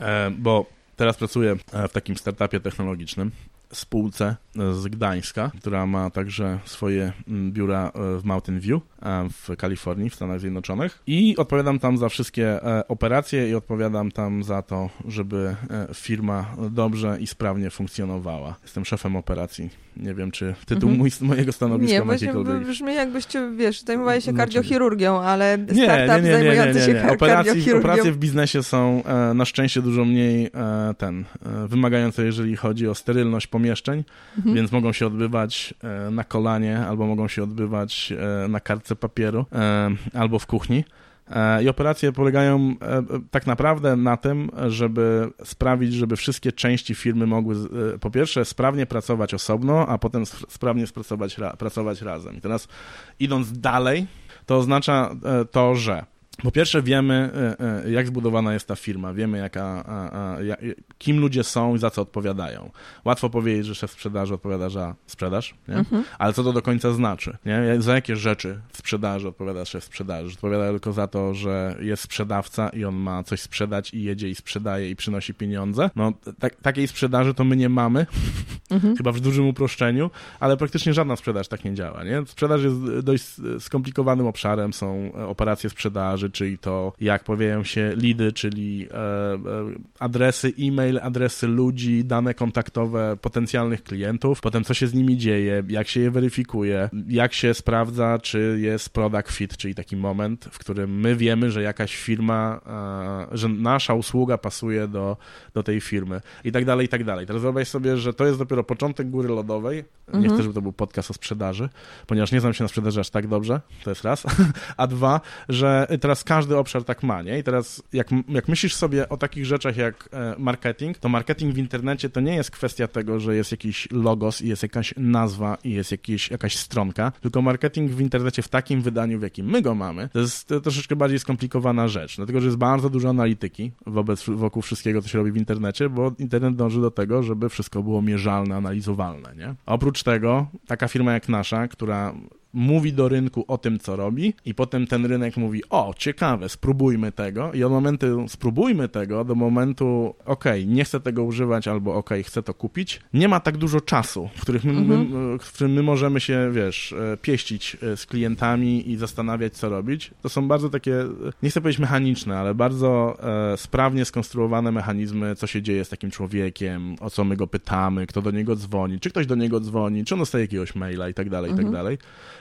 E, bo teraz pracuję e, w takim startupie technologicznym, spółce e, z Gdańska, która ma także swoje mm, biura e, w Mountain View w Kalifornii, w Stanach Zjednoczonych. I odpowiadam tam za wszystkie operacje i odpowiadam tam za to, żeby firma dobrze i sprawnie funkcjonowała. Jestem szefem operacji. Nie wiem, czy tytuł Mhm. mój, mojego stanowiska Nie, ma jakiekolwiek... brzmi jakbyś, wiesz, zajmowałeś się No, kardiochirurgią, ale Nie, startup nie, nie, nie, zajmujący nie, się nie, nie. kar- Operacje, kardiochirurgią. operacje w biznesie są e, na szczęście dużo mniej e, ten, e, wymagające, jeżeli chodzi o sterylność pomieszczeń, Mhm. więc mogą się odbywać e, na kolanie, albo mogą się odbywać e, na kartce papieru, e, albo w kuchni. E, I operacje polegają tak naprawdę na tym, żeby sprawić, żeby wszystkie części firmy mogły po pierwsze sprawnie pracować osobno, a potem sprawnie pracować, pracować razem. I teraz idąc dalej, to oznacza to, że po pierwsze wiemy, e, e, jak zbudowana jest ta firma, wiemy jaka, kim ludzie są i za co odpowiadają. Łatwo powiedzieć, że szef sprzedaży odpowiada za sprzedaż, mhm. ale co to do końca znaczy? Nie? Za jakie rzeczy w sprzedaży odpowiada szef sprzedaży? Odpowiada tylko za to, że jest sprzedawca i on ma coś sprzedać i jedzie i sprzedaje i przynosi pieniądze. No, tak, takiej sprzedaży to my nie mamy, mhm. chyba w dużym uproszczeniu, ale praktycznie żadna sprzedaż tak nie działa. Nie? Sprzedaż jest dość skomplikowanym obszarem, są operacje sprzedaży, czyli to jak pojawiają się lidy, czyli e, e, adresy e-mail, adresy ludzi, dane kontaktowe potencjalnych klientów, potem co się z nimi dzieje, jak się je weryfikuje, jak się sprawdza, czy jest product fit, czyli taki moment, w którym my wiemy, że jakaś firma, e, że nasza usługa pasuje do, do tej firmy i tak dalej, i tak dalej. Teraz wyobraź sobie, że to jest dopiero początek góry lodowej. Nie mhm. chcę, żeby to był podcast o sprzedaży, ponieważ nie znam się na sprzedaży aż tak dobrze, to jest raz. A dwa, że teraz teraz każdy obszar tak ma, nie? I teraz jak, jak myślisz sobie o takich rzeczach jak e, marketing, to marketing w internecie to nie jest kwestia tego, że jest jakiś logos i jest jakaś nazwa i jest jakieś, jakaś stronka, tylko marketing w internecie w takim wydaniu, w jakim my go mamy, to jest troszeczkę bardziej skomplikowana rzecz, dlatego, że jest bardzo dużo analityki wobec, wokół wszystkiego, co się robi w internecie, bo internet dąży do tego, żeby wszystko było mierzalne, analizowalne, nie? Oprócz tego, taka firma jak nasza, która mówi do rynku o tym, co robi, i potem ten rynek mówi: O, ciekawe, spróbujmy tego. I od momentu spróbujmy tego do momentu, ok, nie chcę tego używać, albo ok, chcę to kupić, nie ma tak dużo czasu, w, których my, mhm. my, w którym my możemy się, wiesz, e, pieścić e, z klientami i zastanawiać, co robić. To są bardzo takie, nie chcę powiedzieć mechaniczne, ale bardzo e, sprawnie skonstruowane mechanizmy, co się dzieje z takim człowiekiem, o co my go pytamy, kto do niego dzwoni, czy ktoś do niego dzwoni, czy on dostaje jakiegoś maila i tak dalej, i tak mhm. dalej.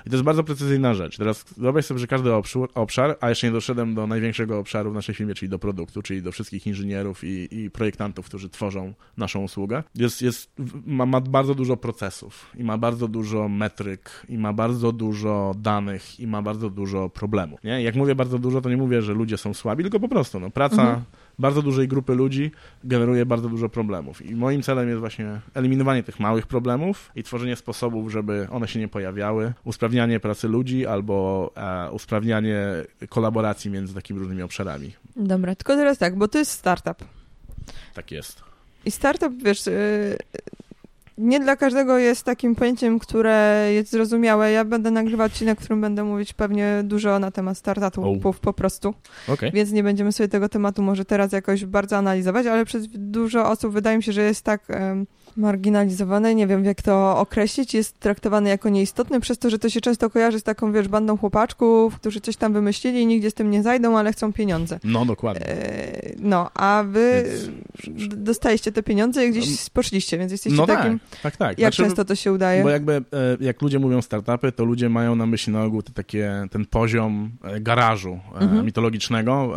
I to jest bardzo precyzyjna rzecz. Teraz wyobraź sobie, że każdy obszar, a jeszcze nie doszedłem do największego obszaru w naszej firmie, czyli do produktu, czyli do wszystkich inżynierów i, i projektantów, którzy tworzą naszą usługę, jest, jest, ma, ma bardzo dużo procesów i ma bardzo dużo metryk i ma bardzo dużo danych i ma bardzo dużo problemów. Nie? Jak mówię bardzo dużo, to nie mówię, że ludzie są słabi, tylko po prostu no, praca mhm bardzo dużej grupy ludzi generuje bardzo dużo problemów. I moim celem jest właśnie eliminowanie tych małych problemów i tworzenie sposobów, żeby one się nie pojawiały, usprawnianie pracy ludzi albo e, usprawnianie kolaboracji między takimi różnymi obszarami. Dobra, tylko teraz tak, bo to jest startup. Tak jest. I startup, wiesz, y, nie dla każdego jest takim pojęciem, które jest zrozumiałe. Ja będę nagrywać odcinek, w którym będę mówić pewnie dużo na temat startupów oh. po prostu. Okay. Więc nie będziemy sobie tego tematu może teraz jakoś bardzo analizować, ale przez dużo osób wydaje mi się, że jest tak um, marginalizowane, nie wiem jak to określić, jest traktowany jako nieistotny przez to, że to się często kojarzy z taką, wiesz, bandą chłopaczków, którzy coś tam wymyślili i nigdzie z tym nie zajdą, ale chcą pieniądze. No, dokładnie. E, no, a wy więc... dostaliście te pieniądze i gdzieś poszliście, więc jesteście no takim... Tak, tak, tak. Jak znaczy, często to się udaje? Bo jakby, e, jak ludzie mówią startupy, to ludzie mają na myśli na ogół te takie, ten poziom e, garażu mhm. mitologicznego.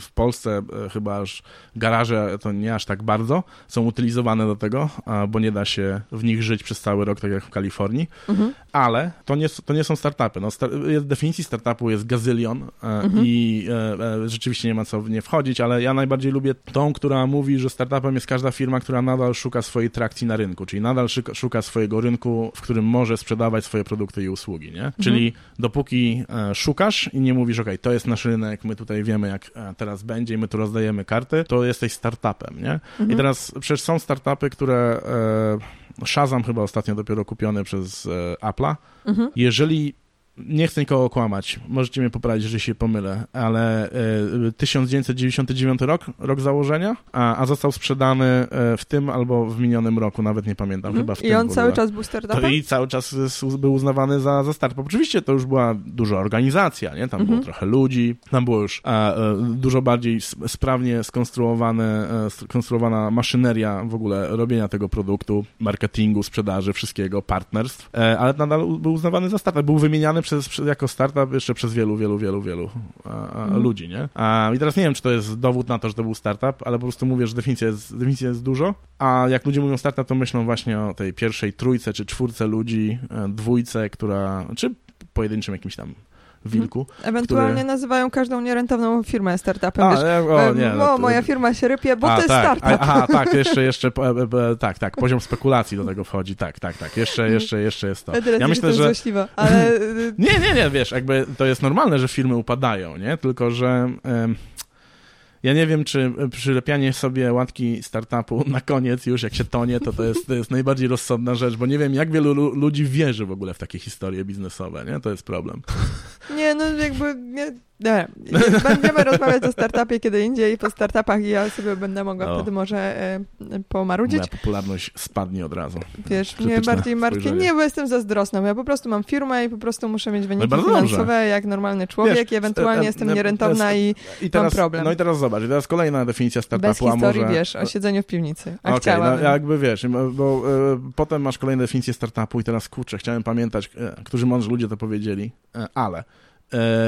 W Polsce chyba aż garaże to nie aż tak bardzo są utylizowane do tego, bo nie da się w nich żyć przez cały rok, tak jak w Kalifornii, mhm. ale to nie, to nie są startupy. No, star definicji startupu jest gazylion e, mhm. i e, e, rzeczywiście nie ma co w nie wchodzić, ale ja najbardziej lubię tą, która mówi, że startupem jest każda firma, która nadal szuka swojej trakcji na rynku, czyli nadal szuka, swojego rynku, w którym może sprzedawać swoje produkty i usługi, nie? Mhm. Czyli dopóki e, szukasz i nie mówisz, ok, to jest nasz rynek, my tutaj wiemy, jak teraz będzie i my tu rozdajemy karty, to jesteś startupem, nie? I mhm. teraz przecież są startupy, które Shazam chyba ostatnio dopiero kupiony przez e, Apple'a. Mhm. Jeżeli nie chcę nikogo kłamać, możecie mnie poprawić, że się pomylę, ale e, 1999 rok, rok założenia, a, a został sprzedany e, w tym albo w minionym roku, nawet nie pamiętam, mm. chyba w I on cały czas był startupem? I cały czas był uznawany za, za startup. Oczywiście to już była duża organizacja, nie? Tam mm -hmm. było mhm. trochę ludzi, tam było już a, e, dużo bardziej sprawnie skonstruowane, e, skonstruowana maszyneria w ogóle robienia tego produktu, marketingu, sprzedaży, wszystkiego, partnerstw, e, ale nadal był uznawany za startup. Był wymieniany przez, jako startup jeszcze przez wielu, wielu, wielu, wielu mm. ludzi, nie? A, I teraz nie wiem, czy to jest dowód na to, że to był startup, ale po prostu mówię, że definicja jest, definicja jest dużo, a jak ludzie mówią startup, to myślą właśnie o tej pierwszej trójce czy czwórce ludzi, e, dwójce, która, czy pojedynczym jakimś tam wilku. Ewentualnie które- nazywają każdą nierentowną firmę startupem. A, wiesz, o, nie, no to- moja firma się rypie, bo A, to jest tak. startup. Aha, tak, jeszcze, jeszcze, e, e, tak, tak, poziom spekulacji do tego wchodzi, tak, tak, tak, jeszcze, jeszcze, jeszcze jest to. Ja myślę, że... ale y, Nie, nie, nie, wiesz, jakby to jest normalne, że firmy upadają, nie? Tylko, że ja nie wiem, czy przylepianie sobie łatki startupu na koniec już, jak się tonie, to to jest, to jest najbardziej rozsądna rzecz, bo nie wiem, jak wielu lu- ludzi wierzy w ogóle w takie historie biznesowe, nie? To jest problem. nie, no jakby nie, nie. Będziemy rozmawiać o startupie kiedy indziej, po startupach i ja sobie będę mogła O. wtedy może e, pomarudzić. Moja popularność spadnie od razu. Wiesz, mnie Krytyczne bardziej martwi. Nie, bo jestem zazdrosna. Ja po prostu mam firmę i po prostu muszę mieć wyniki bardzo finansowe jak normalny człowiek Wiesz, i ewentualnie e, e, jestem e, nierentowna i I teraz, problem. No i teraz zobacz, i teraz kolejna definicja startupu, bez historii, może... wiesz, o siedzeniu w piwnicy. A chciałabym. no jakby wiesz, bo, e, potem masz kolejne definicje startupu i teraz kurczę, chciałem pamiętać, e, którzy mądrzy ludzie to powiedzieli, e, ale e,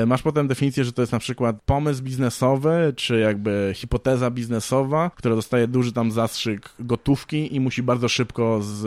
masz potem definicję, że to jest na przykład pomysł biznesowy, czy jakby hipoteza biznesowa, która dostaje duży tam zastrzyk gotówki i musi bardzo szybko z,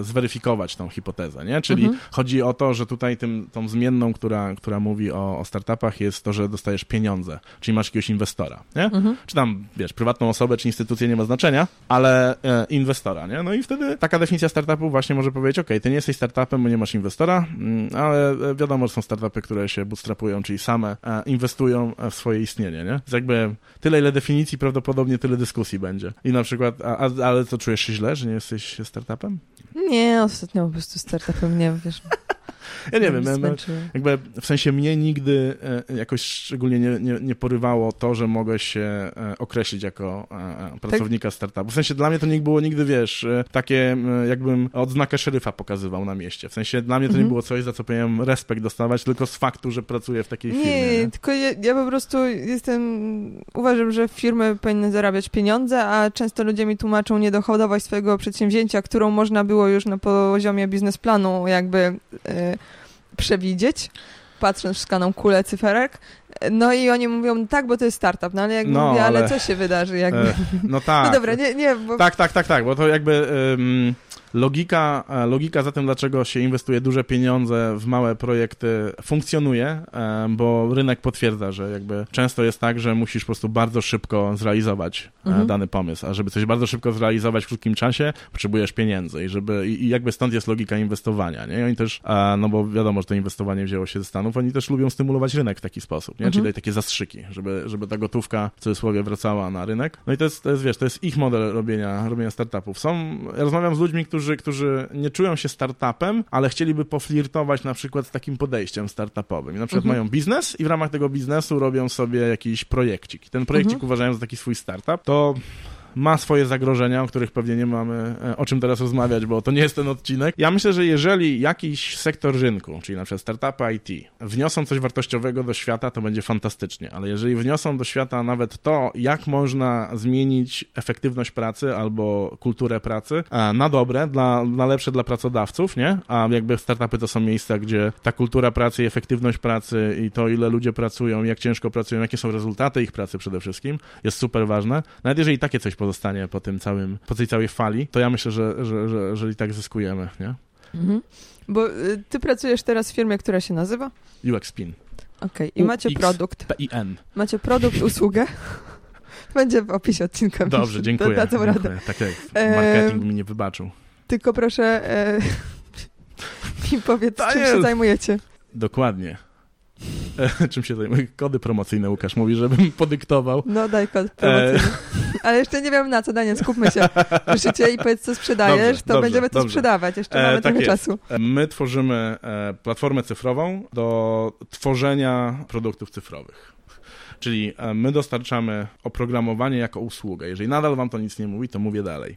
e, zweryfikować tą hipotezę, nie? Czyli Mhm. chodzi o to, że tutaj tym, tą zmienną, która, która mówi o, o startupach jest to, że dostajesz pieniądze, czyli masz jakiegoś inwestora, nie? Mhm. czy tam, wiesz, prywatną osobę, czy instytucję nie ma znaczenia, ale e, inwestora, nie? No i wtedy taka definicja startupu właśnie może powiedzieć, ok, ty nie jesteś startupem, bo nie masz inwestora, mm, ale e, wiadomo, że są startupy, które się bootstrapują, czyli same e, inwestują e, w swoje istnienie, nie? Więc jakby tyle, ile definicji, prawdopodobnie tyle dyskusji będzie. I na przykład, a, a, ale to czujesz się źle, że nie jesteś startupem? Nie, ostatnio po prostu startupem nie, wiesz. Ja nie wiem, mnie no, jakby w sensie mnie nigdy e, jakoś szczególnie nie, nie, nie porywało to, że mogę się e, określić jako e, e, pracownika startupu. W sensie dla mnie to nie było nigdy, wiesz, takie jakbym odznakę szeryfa pokazywał na mieście. W sensie dla mnie to nie Mhm. było coś, za co powinienem respekt dostawać, tylko z faktu, że pracuję w takiej firmie. Nie, Nie? tylko ja, ja po prostu jestem, uważam, że firmy powinny zarabiać pieniądze, a często ludzie mi tłumaczą niedochodowość swojego przedsięwzięcia, którą można było już na poziomie biznesplanu jakby przewidzieć, patrząc w skaną kulę cyferek. No i oni mówią, tak, bo to jest startup, no ale jak No, mówię, ale... ale- co się wydarzy? Jakby... E, no tak. no dobra, nie, nie, bo... Tak, tak, tak, tak, bo to jakby ym, logika, e, logika za tym, dlaczego się inwestuje duże pieniądze w małe projekty funkcjonuje, em, bo rynek potwierdza, że jakby często jest tak, że musisz po prostu bardzo szybko zrealizować e, Mhm. dany pomysł, a żeby coś bardzo szybko zrealizować w krótkim czasie, potrzebujesz pieniędzy i żeby, i, jakby stąd jest logika inwestowania, nie? I oni też, e, no bo wiadomo, że to inwestowanie wzięło się ze Stanów, oni też lubią stymulować rynek w taki sposób, nie? Mhm. Czyli dają takie zastrzyki, żeby, żeby ta gotówka w cudzysłowie wracała na rynek. No i to jest, to jest, wiesz, to jest ich model robienia, robienia startupów. Są, ja rozmawiam z ludźmi, którzy, którzy nie czują się startupem, ale chcieliby poflirtować na przykład z takim podejściem startupowym. I na przykład Mhm. mają biznes i w ramach tego biznesu robią sobie jakiś projekcik. I ten projekcik Mhm. uważają za taki swój startup. To ma swoje zagrożenia, o których pewnie nie mamy e, o czym teraz rozmawiać, bo to nie jest ten odcinek. Ja myślę, że jeżeli jakiś sektor rynku, czyli na przykład startupy IT, wniosą coś wartościowego do świata, to będzie fantastycznie, ale jeżeli wniosą do świata nawet to, jak można zmienić efektywność pracy albo kulturę pracy e, na dobre, dla, na lepsze dla pracodawców, nie? A jakby startupy to są miejsca, gdzie ta kultura pracy i efektywność pracy i to, ile ludzie pracują, jak ciężko pracują, jakie są rezultaty ich pracy przede wszystkim, jest super ważne. Nawet jeżeli takie coś pozostanie po tym całym, po tej całej fali, to ja myślę, że, że, że, że i tak zyskujemy, nie? Mhm. Bo y, ty pracujesz teraz w firmie, która się nazywa? UX Spin. Okej, i macie UX. produkt. PIN. Macie produkt, usługę. Będzie w opisie odcinka. Dobrze, dziękuję. Da, dadzą radę. dziękuję. Tak marketing mi nie wybaczył. Tylko proszę e, mi powiedz, czym jest- się zajmujecie. Dokładnie. E, Czym się zajmuje? Kody promocyjne Łukasz mówi, żebym podyktował. No daj kod promocyjny. Ale jeszcze nie wiem na co, Daniel, skupmy się. Proszę i powiedz, co sprzedajesz, Dobrze, to dobrze, będziemy to sprzedawać. Jeszcze E, mamy tak trochę jest. czasu. My tworzymy e, platformę cyfrową do tworzenia produktów cyfrowych. Czyli e, my dostarczamy oprogramowanie jako usługę. Jeżeli nadal wam to nic nie mówi, to mówię dalej.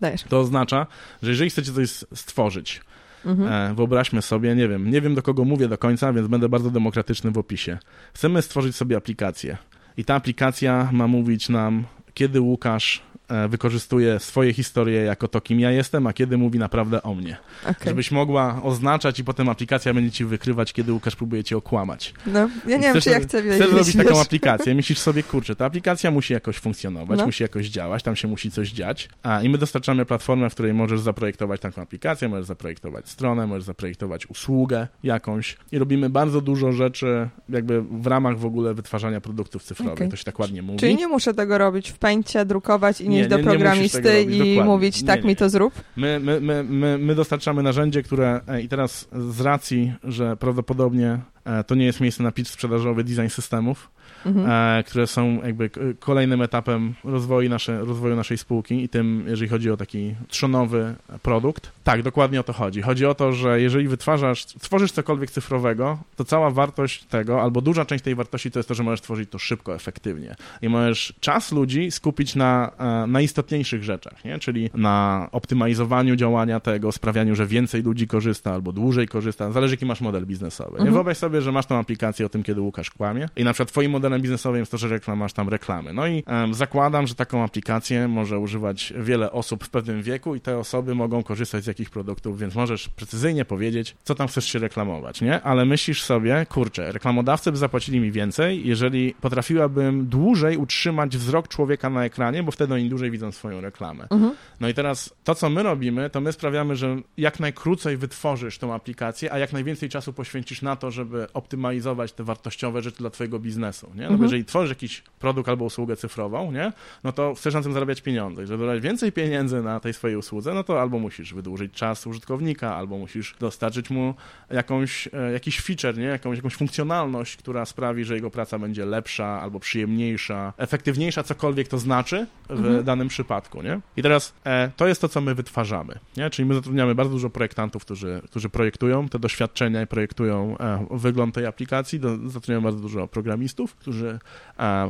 Dajesz. To oznacza, że jeżeli chcecie coś stworzyć, Mhm. e, wyobraźmy sobie, nie wiem, nie wiem do kogo mówię do końca, więc będę bardzo demokratyczny w opisie. Chcemy stworzyć sobie aplikację i ta aplikacja ma mówić nam, kiedy Łukasz wykorzystuje swoje historie jako to, kim ja jestem, a kiedy mówi naprawdę o mnie. Okay. Żebyś mogła oznaczać i potem aplikacja będzie ci wykrywać, kiedy Łukasz próbuje cię okłamać. No, ja nie wiem, czy ja chcę wiedzieć. Chcesz zrobić taką aplikację, myślisz sobie, kurczę, ta aplikacja musi jakoś funkcjonować, no. musi jakoś działać, tam się musi coś dziać, a i my dostarczamy platformę, w której możesz zaprojektować taką aplikację, możesz zaprojektować stronę, możesz zaprojektować usługę jakąś i robimy bardzo dużo rzeczy jakby w ramach w ogóle wytwarzania produktów cyfrowych, okay. to się tak ładnie mówi. Czyli nie muszę tego robić w pęcie, drukować i nie, nieść do programisty i mówić, tak mi to zrób? My, my, my, my, my dostarczamy narzędzie, które e, i teraz z racji, że prawdopodobnie to nie jest miejsce na pitch sprzedażowy design systemów, mhm. E, które są jakby kolejnym etapem rozwoju, nasze, rozwoju naszej spółki i tym, jeżeli chodzi o taki trzonowy produkt. Tak, dokładnie o to chodzi. Chodzi o to, że jeżeli wytwarzasz, tworzysz cokolwiek cyfrowego, to cała wartość tego, albo duża część tej wartości to jest to, że możesz tworzyć to szybko, efektywnie. I możesz czas ludzi skupić na e, najistotniejszych rzeczach, nie? czyli na optymalizowaniu działania tego, sprawianiu, że więcej ludzi korzysta albo dłużej korzysta. Zależy, jaki masz model biznesowy. Mhm. Wyobraź sobie, że masz tą aplikację o tym, kiedy Łukasz kłamie i na przykład twoim modelem biznesowym jest to, że reklam, masz tam reklamy. No i um, zakładam, że taką aplikację może używać wiele osób w pewnym wieku i te osoby mogą korzystać z jakich produktów, więc możesz precyzyjnie powiedzieć, co tam chcesz się reklamować, nie? Ale myślisz sobie, kurczę, reklamodawcy by zapłacili mi więcej, jeżeli potrafiłabym dłużej utrzymać wzrok człowieka na ekranie, bo wtedy oni dłużej widzą swoją reklamę. Mhm. No i teraz to, co my robimy, to my sprawiamy, że jak najkrócej wytworzysz tą aplikację, a jak najwięcej czasu poświęcisz na to, żeby optymalizować te wartościowe rzeczy dla twojego biznesu nie? No mhm. jeżeli tworzysz jakiś produkt albo usługę cyfrową, nie? No to chcesz na tym zarabiać pieniądze. Żeby dodać więcej pieniędzy na tej swojej usłudze, no to albo musisz wydłużyć czas użytkownika, albo musisz dostarczyć mu jakąś, e, jakiś feature, nie? Jakąś, jakąś funkcjonalność, która sprawi, że jego praca będzie lepsza, albo przyjemniejsza, efektywniejsza, cokolwiek to znaczy w mhm. danym przypadku, nie? I teraz e, to jest to, co my wytwarzamy, nie? Czyli my zatrudniamy bardzo dużo projektantów, którzy, którzy projektują te doświadczenia i projektują e, wygląd tej aplikacji, zatrudniamy bardzo dużo programistów, którzy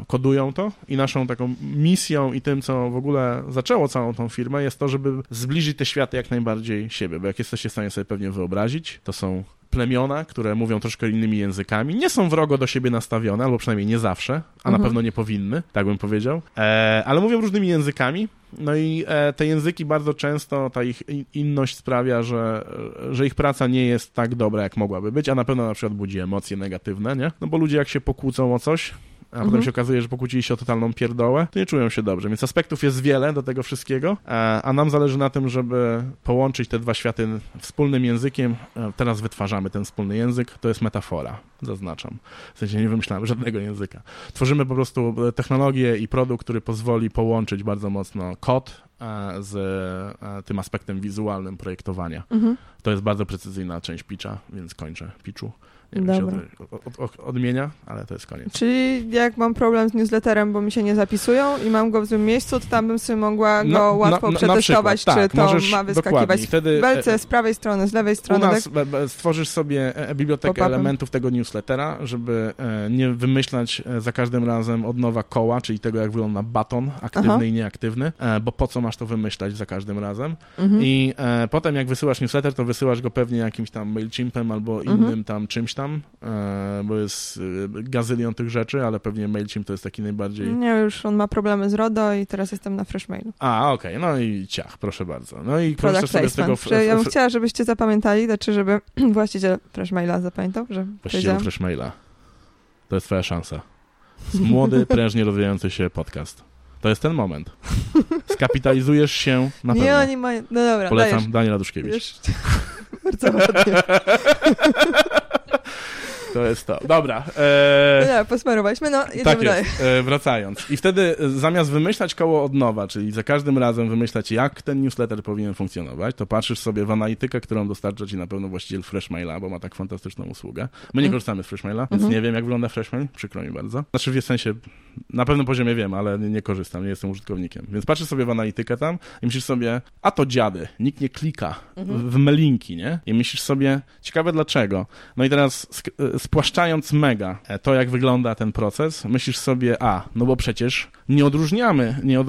kodują to i naszą taką misją i tym, co w ogóle zaczęło całą tą firmę, jest to, żeby zbliżyć te światy jak najbardziej siebie, bo jak jesteście w stanie sobie pewnie wyobrazić, to są plemiona, które mówią troszkę innymi językami, nie są wrogo do siebie nastawione, albo przynajmniej nie zawsze, a mhm. na pewno nie powinny, tak bym powiedział, e, ale mówią różnymi językami, no i e, te języki bardzo często, ta ich inność sprawia, że, że ich praca nie jest tak dobra, jak mogłaby być, a na pewno na przykład budzi emocje negatywne, nie? No bo ludzie jak się pokłócą o coś, a mhm. potem się okazuje, że pokłócili się o totalną pierdołę, to nie czują się dobrze. Więc aspektów jest wiele do tego wszystkiego, a, nam zależy na tym, żeby połączyć te dwa światy wspólnym językiem. E, teraz wytwarzamy ten wspólny język, to jest metafora, zaznaczam. W sensie nie wymyślamy żadnego języka. Tworzymy po prostu technologię i produkt, który pozwoli połączyć bardzo mocno kod e, z e, tym aspektem wizualnym projektowania. Mhm. To jest bardzo precyzyjna część pitcha, więc kończę pitchu. Nie wiem, Dobra. Od, od, odmienia, ale to jest koniec. Czyli jak mam problem z newsletterem, bo mi się nie zapisują i mam go w złym miejscu, to tam bym sobie mogła go no, łatwo no, przetestować, czy tak, to ma wyskakiwać wtedy, w belce e, z prawej strony, z lewej strony. U nas tak? stworzysz sobie e, bibliotekę elementów tego newslettera, żeby e, nie wymyślać za każdym razem od nowa koła, czyli tego, jak wygląda baton, aktywny Aha. i nieaktywny, bo po co masz to wymyślać za każdym razem. Mhm. I potem jak wysyłasz newsletter, to wysyłasz go pewnie jakimś tam MailChimpem albo mhm. innym tam czymś tam, e, bo jest e, gazylion tych rzeczy, ale pewnie MailChimp to jest taki najbardziej... Nie, już on ma problemy z RODO i teraz jestem na Freshmailu. A, okej, okay. no i ciach, proszę bardzo. No i korzystasz sobie z tego... Ja bym chciała, żebyście zapamiętali, znaczy, żeby właściciel Freshmaila zapamiętał, że Właściciel Freshmaila. To jest twoja szansa. Młody, prężnie rozwijający się podcast. To jest ten moment. Skapitalizujesz się na pewno. Nie, oni mają... No dobra, Polecam dajesz. Daniel Raduszkiewicz. Bardzo ładnie. To jest to. Dobra. E... No, posmarowaliśmy, no jedziemy tak dalej. E, wracając. I wtedy e, zamiast wymyślać koło od nowa, czyli za każdym razem wymyślać, jak ten newsletter powinien funkcjonować, to patrzysz sobie w analitykę, którą dostarcza ci na pewno właściciel Freshmaila, bo ma tak fantastyczną usługę. My nie mm. korzystamy z Freshmaila, więc mm -hmm. nie wiem, jak wygląda Freshmail. Przykro mi bardzo. Znaczy w sensie, na pewnym poziomie wiem, ale nie, nie korzystam, nie jestem użytkownikiem. Więc patrzysz sobie w analitykę tam i myślisz sobie, a to dziady, nikt nie klika mm -hmm. w, w melinki, nie? I myślisz sobie, ciekawe dlaczego. No i teraz spłaszczając mega e, to, jak wygląda ten proces, myślisz sobie, a, no bo przecież nie odróżniamy, nie od,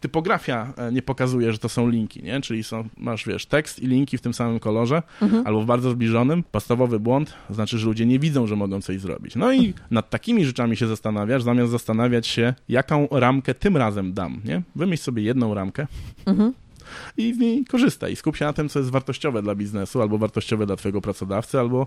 typografia nie pokazuje, że to są linki, nie? Czyli są, masz, wiesz, tekst i linki w tym samym kolorze, mhm. albo w bardzo zbliżonym. Podstawowy błąd, znaczy, że ludzie nie widzą, że mogą coś zrobić. No i nad takimi rzeczami się zastanawiasz, zamiast zastanawiać się, jaką ramkę tym razem dam, nie? Wymyśl sobie jedną ramkę, mhm i w niej korzystaj. Skup się na tym, co jest wartościowe dla biznesu, albo wartościowe dla twojego pracodawcy, albo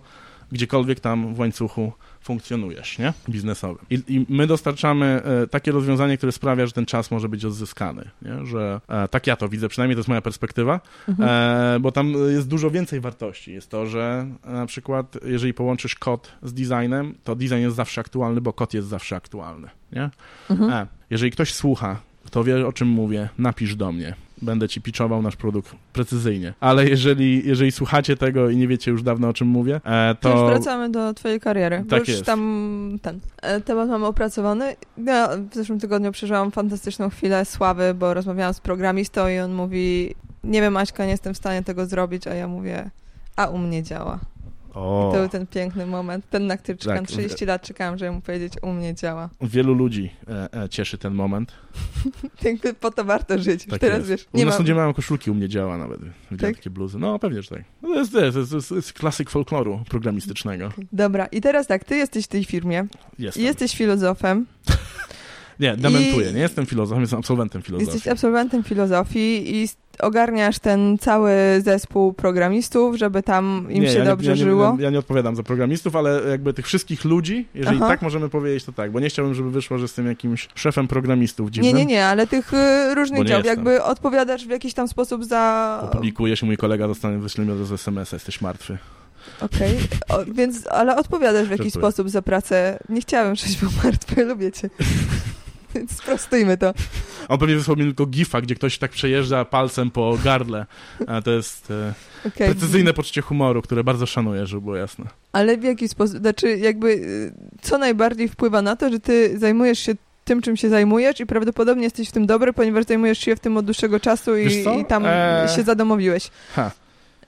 gdziekolwiek tam w łańcuchu funkcjonujesz, nie? Biznesowym. I, I, my dostarczamy e, takie rozwiązanie, które sprawia, że ten czas może być odzyskany, nie? Że e, tak ja to widzę, przynajmniej to jest moja perspektywa, mhm. e, bo tam jest dużo więcej wartości. Jest to, że na przykład jeżeli połączysz kod z designem, to design jest zawsze aktualny, bo kod jest zawsze aktualny, nie? Mhm. E, jeżeli ktoś słucha kto wie, o czym mówię, napisz do mnie. Będę ci pitchował nasz produkt precyzyjnie. Ale jeżeli, jeżeli słuchacie tego i nie wiecie już dawno, o czym mówię, e, to... Już wracamy do twojej kariery. Tak już jest. tam ten e, temat mamy opracowany. Ja w zeszłym tygodniu przeżyłam fantastyczną chwilę sławy, bo rozmawiałam z programistą i on mówi, nie wiem Aśka, nie jestem w stanie tego zrobić, a ja mówię, a u mnie działa. O. I to był ten piękny moment, ten, na który czekam tak. 30 lat, czekałam, żeby mu powiedzieć, u mnie działa. Wielu ludzi e, e, cieszy ten moment. Jakby po to warto żyć. Tak Teraz jest. wiesz, nie U nas ludzie mają koszulki, u mnie działa nawet. Widziałem tak? takie bluzy. No pewnie, że tak. No, to, jest, to, jest, to, jest, to jest klasyk folkloru programistycznego. Dobra, i teraz tak, ty jesteś w tej firmie. Jestem. Jesteś filozofem. Nie, dementuję. I... Nie jestem filozofem, jestem absolwentem filozofii. Jesteś absolwentem filozofii i ogarniasz ten cały zespół programistów, żeby tam im nie, się ja dobrze nie, ja żyło? Nie, ja nie odpowiadam za programistów, ale jakby tych wszystkich ludzi, jeżeli Aha. tak możemy powiedzieć, to tak, bo nie chciałbym, żeby wyszło, że jestem jakimś szefem programistów dziwnym. Nie, nie, nie, ale tych y, różnych działów, jakby odpowiadasz w jakiś tam sposób za... Opublikuję się, mój kolega dostanie, wyśle mi od SMS-a, jesteś martwy. Okej, okay. więc, ale odpowiadasz w jakiś sposób za pracę. Nie chciałem, żebyś był martwy, lubię cię. Sprostujmy to. On pewnie wysłał mi tylko gifa, gdzie ktoś tak przejeżdża palcem po gardle. A to jest e, okay. precyzyjne poczucie humoru, które bardzo szanuję, żeby było jasne. Ale w jaki sposób, znaczy jakby, y, co najbardziej wpływa na to, że ty zajmujesz się tym, czym się zajmujesz i prawdopodobnie jesteś w tym dobry, ponieważ zajmujesz się w tym od dłuższego czasu i, i tam eee... się zadomowiłeś. Ha.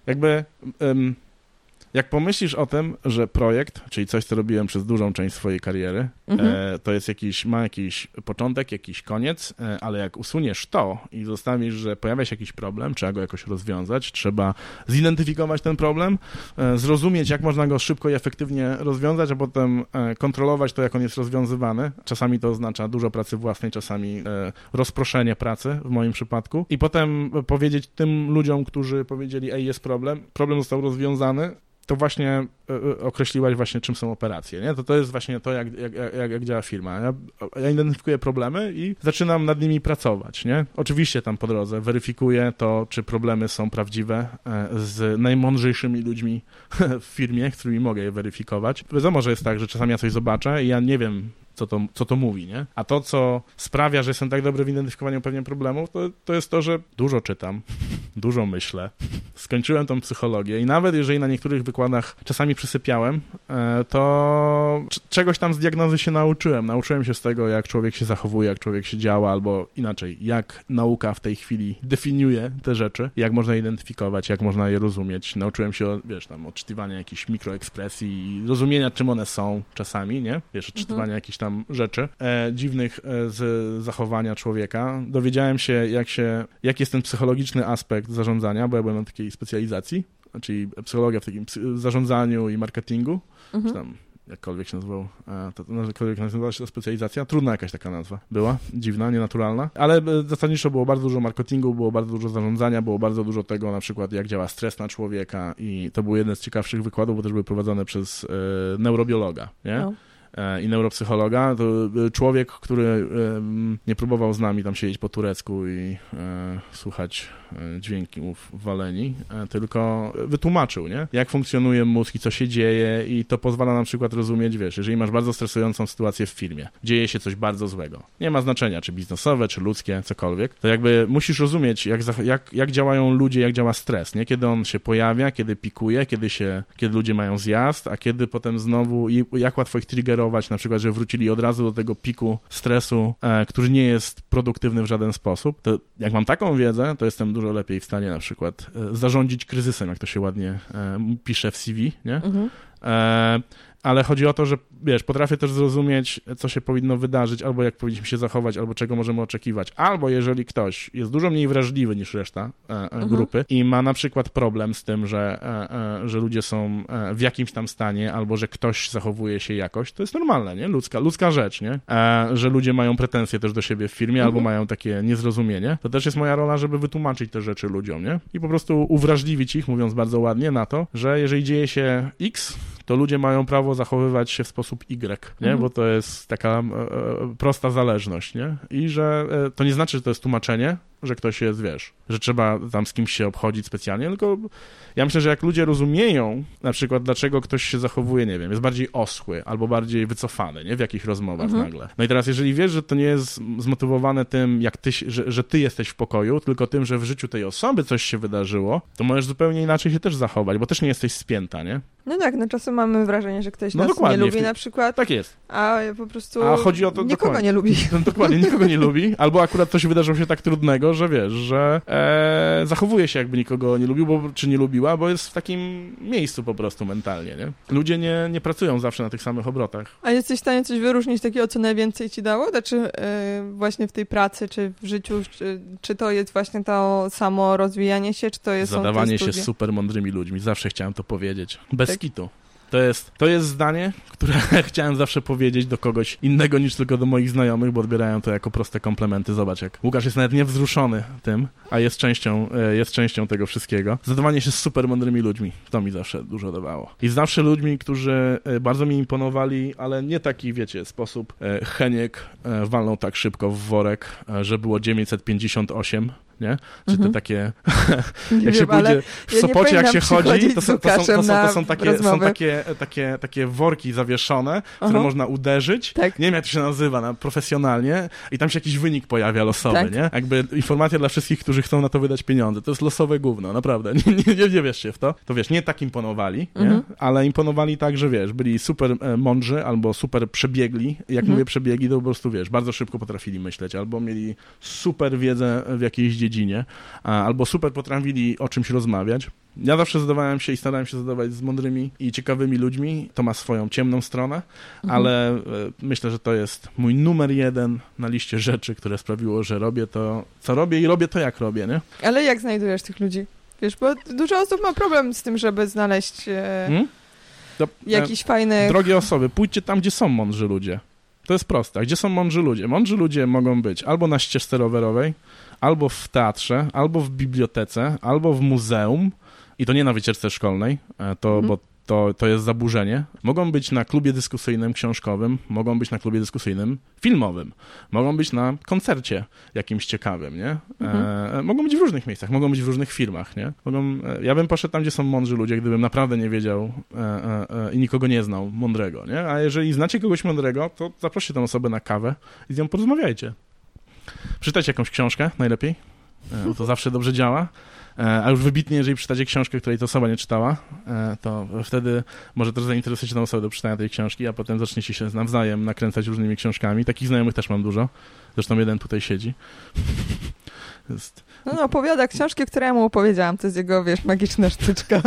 Jakby... Um jak pomyślisz o tym, że projekt, czyli coś, co robiłem przez dużą część swojej kariery, mhm. e, to jest jakiś, ma jakiś początek, jakiś koniec, e, ale jak usuniesz to i zostawisz, że pojawia się jakiś problem, trzeba go jakoś rozwiązać, trzeba zidentyfikować ten problem, e, zrozumieć, jak można go szybko i efektywnie rozwiązać, a potem kontrolować to, jak on jest rozwiązywany. Czasami to oznacza dużo pracy własnej, czasami rozproszenie pracy, w moim przypadku. I potem powiedzieć tym ludziom, którzy powiedzieli, ej, jest problem, problem został rozwiązany, to właśnie określiłaś właśnie, czym są operacje, nie? To, to jest właśnie to, jak, jak, jak, jak działa firma. Ja, ja, identyfikuję problemy i zaczynam nad nimi pracować, nie? Oczywiście tam po drodze weryfikuję to, czy problemy są prawdziwe e, z najmądrzejszymi ludźmi w firmie, z którymi mogę je weryfikować. Wiadomo, że jest tak, że czasami ja coś zobaczę i ja nie wiem, co to, co to mówi, nie? A to, co sprawia, że jestem tak dobry w identyfikowaniu pewnych problemów, to, to jest to, że dużo czytam, dużo myślę. Skończyłem tą psychologię i nawet jeżeli na niektórych wykładach czasami przysypiałem, e, to czegoś tam z diagnozy się nauczyłem. Nauczyłem się z tego, jak człowiek się zachowuje, jak człowiek się działa, albo inaczej, jak nauka w tej chwili definiuje te rzeczy, jak można identyfikować, jak można je rozumieć. Nauczyłem się, wiesz, tam odczytywania jakichś mikroekspresji i rozumienia, czym one są czasami, nie? Wiesz, odczytywania mhm. jakichś tam rzeczy e, dziwnych e, z zachowania człowieka. Dowiedziałem się, jak się, jaki jest ten psychologiczny aspekt zarządzania, bo ja byłem na takiej specjalizacji, czyli psychologia w takim zarządzaniu i marketingu, mhm. czy tam jakkolwiek się nazywał, e, to, jakkolwiek nazywała się ta specjalizacja, trudna jakaś taka nazwa była, dziwna, nienaturalna, ale e, zasadniczo było bardzo dużo marketingu, było bardzo dużo zarządzania, było bardzo dużo tego na przykład, jak działa stres na człowieka i to był jeden z ciekawszych wykładów, bo też były prowadzone przez neurobiologa, nie? No. E, i neuropsychologa, to e, człowiek, który nie próbował z nami tam siedzieć po turecku i e, słuchać dźwięków waleni, tylko wytłumaczył, nie? Jak funkcjonuje mózg i co się dzieje i to pozwala na przykład rozumieć, wiesz, jeżeli masz bardzo stresującą sytuację w firmie, dzieje się coś bardzo złego, nie ma znaczenia, czy biznesowe, czy ludzkie, cokolwiek, to jakby musisz rozumieć, jak, jak, jak działają ludzie, jak działa stres, nie? Kiedy on się pojawia, kiedy pikuje, kiedy się, kiedy ludzie mają zjazd, a kiedy potem znowu, i jak łatwo ich triggeruje na przykład, że wrócili od razu do tego piku stresu, e, który nie jest produktywny w żaden sposób, to jak mam taką wiedzę, to jestem dużo lepiej w stanie na przykład e, zarządzić kryzysem, jak to się ładnie e, pisze w CV, nie? Mhm. Ale chodzi o to, że wiesz, potrafię też zrozumieć, co się powinno wydarzyć, albo jak powinniśmy się zachować, albo czego możemy oczekiwać. Albo jeżeli ktoś jest dużo mniej wrażliwy niż reszta e, e, Mhm. grupy i ma na przykład problem z tym, że, e, e, że ludzie są e, w jakimś tam stanie, albo że ktoś zachowuje się jakoś, to jest normalne, nie? Ludzka, ludzka rzecz, nie? E, że ludzie mają pretensje też do siebie w firmie, albo mają takie niezrozumienie. To też jest moja rola, żeby wytłumaczyć te rzeczy ludziom, nie? I po prostu uwrażliwić ich, mówiąc bardzo ładnie, na to, że jeżeli dzieje się X, to ludzie mają prawo zachowywać się w sposób Y, nie? Mhm. Bo to jest taka e, e, prosta zależność, nie? I że e, to nie znaczy, że to jest tłumaczenie, że ktoś jest, wiesz, że trzeba tam z kimś się obchodzić specjalnie, tylko ja myślę, że jak ludzie rozumieją na przykład, dlaczego ktoś się zachowuje, nie wiem, jest bardziej oschły albo bardziej wycofany, nie? W jakichś rozmowach Mhm. nagle. No i teraz, jeżeli wiesz, że to nie jest zmotywowane tym, jak ty, że, że ty jesteś w pokoju, tylko tym, że w życiu tej osoby coś się wydarzyło, to możesz zupełnie inaczej się też zachować, bo też nie jesteś spięta, nie? No tak, no czasem mamy wrażenie, że ktoś No nas nie lubi tej- na przykład, Tak jest. a po prostu A chodzi o to nikogo dokładnie. nie lubi. No, dokładnie, nikogo nie lubi, albo akurat coś wydarzyło się tak trudnego, że wiesz, że e, zachowuje się jakby nikogo nie lubił, bo, czy nie lubiła, bo jest w takim miejscu po prostu mentalnie, nie? Ludzie nie, nie pracują zawsze na tych samych obrotach. A jesteś w stanie coś wyróżnić takiego, co najwięcej ci dało? Znaczy e, właśnie w tej pracy, czy w życiu, czy, czy to jest właśnie to samo rozwijanie się, czy to jest Zadawanie się super mądrymi ludźmi. Zawsze chciałem to powiedzieć. Bez Kitu. To jest, to jest zdanie, które chciałem zawsze powiedzieć do kogoś innego niż tylko do moich znajomych, bo odbierają to jako proste komplementy. Zobacz, jak Łukasz jest nawet niewzruszony tym, a jest częścią, e, jest częścią tego wszystkiego. Zadawanie się z super mądrymi ludźmi. To mi zawsze dużo dawało. I zawsze ludźmi, którzy e, bardzo mi imponowali, ale nie taki, wiecie, sposób e, Heniek walnął tak szybko w worek, że było 958, nie? Czy Mhm. te takie Nie jak się wiem, ale pójdzie w ja Sopocie, jak się chodzi, to są, to, są, to, są, to, są, takie, są takie, takie, takie worki zawieszone, które można uderzyć. Tak. Nie wiem, jak to się nazywa na, profesjonalnie i tam się jakiś wynik pojawia losowy, Tak. nie? Jakby informacja dla wszystkich, którzy chcą na to wydać pieniądze. To jest losowe gówno, naprawdę. Nie, nie, nie, nie wierzcie w to. To wiesz, nie tak imponowali, nie? Mhm. ale imponowali tak, że wiesz, byli super e, mądrzy albo super przebiegli. Jak Mhm. mówię przebiegli, to po prostu wiesz, bardzo szybko potrafili myśleć, albo mieli super wiedzę w jakiejś dziedzinie, a, albo super potrafili o czymś rozmawiać. Ja zawsze zadawałem się i starałem się zadawać z mądrymi i ciekawymi ludźmi. To ma swoją ciemną stronę, Mhm. ale e, myślę, że to jest mój numer jeden na liście rzeczy, które sprawiło, że robię to, co robię i robię to, jak robię, nie? Ale jak znajdujesz tych ludzi? Wiesz, bo dużo osób ma problem z tym, żeby znaleźć e, Hmm? E, jakiś fajny... Drogie osoby, pójdźcie tam, gdzie są mądrzy ludzie. To jest proste. Gdzie są mądrzy ludzie? Mądrzy ludzie mogą być albo na ścieżce rowerowej, albo w teatrze, albo w bibliotece, albo w muzeum. I to nie na wycieczce szkolnej, e, to, Mhm. bo to, to jest zaburzenie. Mogą być na klubie dyskusyjnym książkowym, mogą być na klubie dyskusyjnym filmowym, mogą być na koncercie jakimś ciekawym, nie? E, mogą być w różnych miejscach, mogą być w różnych firmach, nie? Mogą, e, ja bym poszedł tam, gdzie są mądrzy ludzie, gdybym naprawdę nie wiedział e, e, e, i nikogo nie znał mądrego, nie? A jeżeli znacie kogoś mądrego, to zaproście tę osobę na kawę i z nią porozmawiajcie. Przeczytajcie jakąś książkę, najlepiej. E, to zawsze dobrze działa. E, A już wybitnie, jeżeli przeczytacie książkę, której ta osoba nie czytała, e, to wtedy może też zainteresujecie tę osobę do przeczytania tej książki, a potem zaczniecie się nawzajem nakręcać różnymi książkami. Takich znajomych też mam dużo. Zresztą jeden tutaj siedzi. Jest... No, no, opowiada książki, które ja mu opowiedziałam. To jest jego, wiesz, magiczna sztuczka.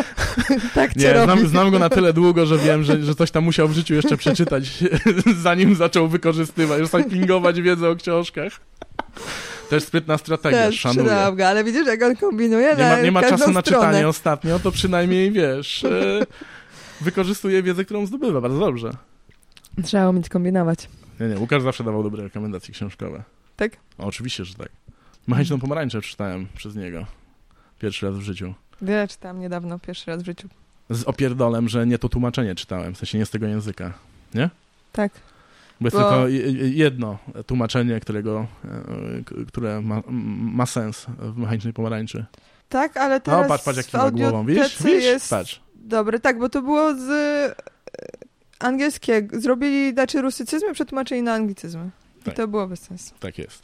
tak Nie, znam, znam go na tyle długo, że wiem, że, że coś tam musiał w życiu jeszcze przeczytać, zanim zaczął wykorzystywać, recyklingować wiedzę o książkach. Też sprytna strategia, Też szanuję. przydałam go, ale widzisz, jak on kombinuje Nie ma, nie ma czasu na stronę. czytanie ostatnio, to przynajmniej, wiesz, e, wykorzystuje wiedzę, którą zdobywa. Bardzo dobrze. Trzeba umieć kombinować. Nie, nie, Łukasz zawsze dawał dobre rekomendacje książkowe. Tak? O, oczywiście, że tak. Mechaniczną pomarańczę przeczytałem przez niego. Pierwszy raz w życiu. Ja czytałam niedawno, pierwszy raz w życiu. Z opierdolem, że nie to tłumaczenie czytałem, w sensie nie z tego języka. Tak. Bo jest Bo- tylko je- je- jedno tłumaczenie, którego, e, które ma, ma sens w mechanicznej pomarańczy. Tak, ale No, teraz patrz, patrz, jak kiwa głową. Widzisz? Widzisz? jest Patrz. dobre. Tak, bo to było z e, angielskiego. Zrobili, znaczy rusycyzmy przetłumaczyli na anglicyzmy. Tak. I to było bez sensu. Tak jest.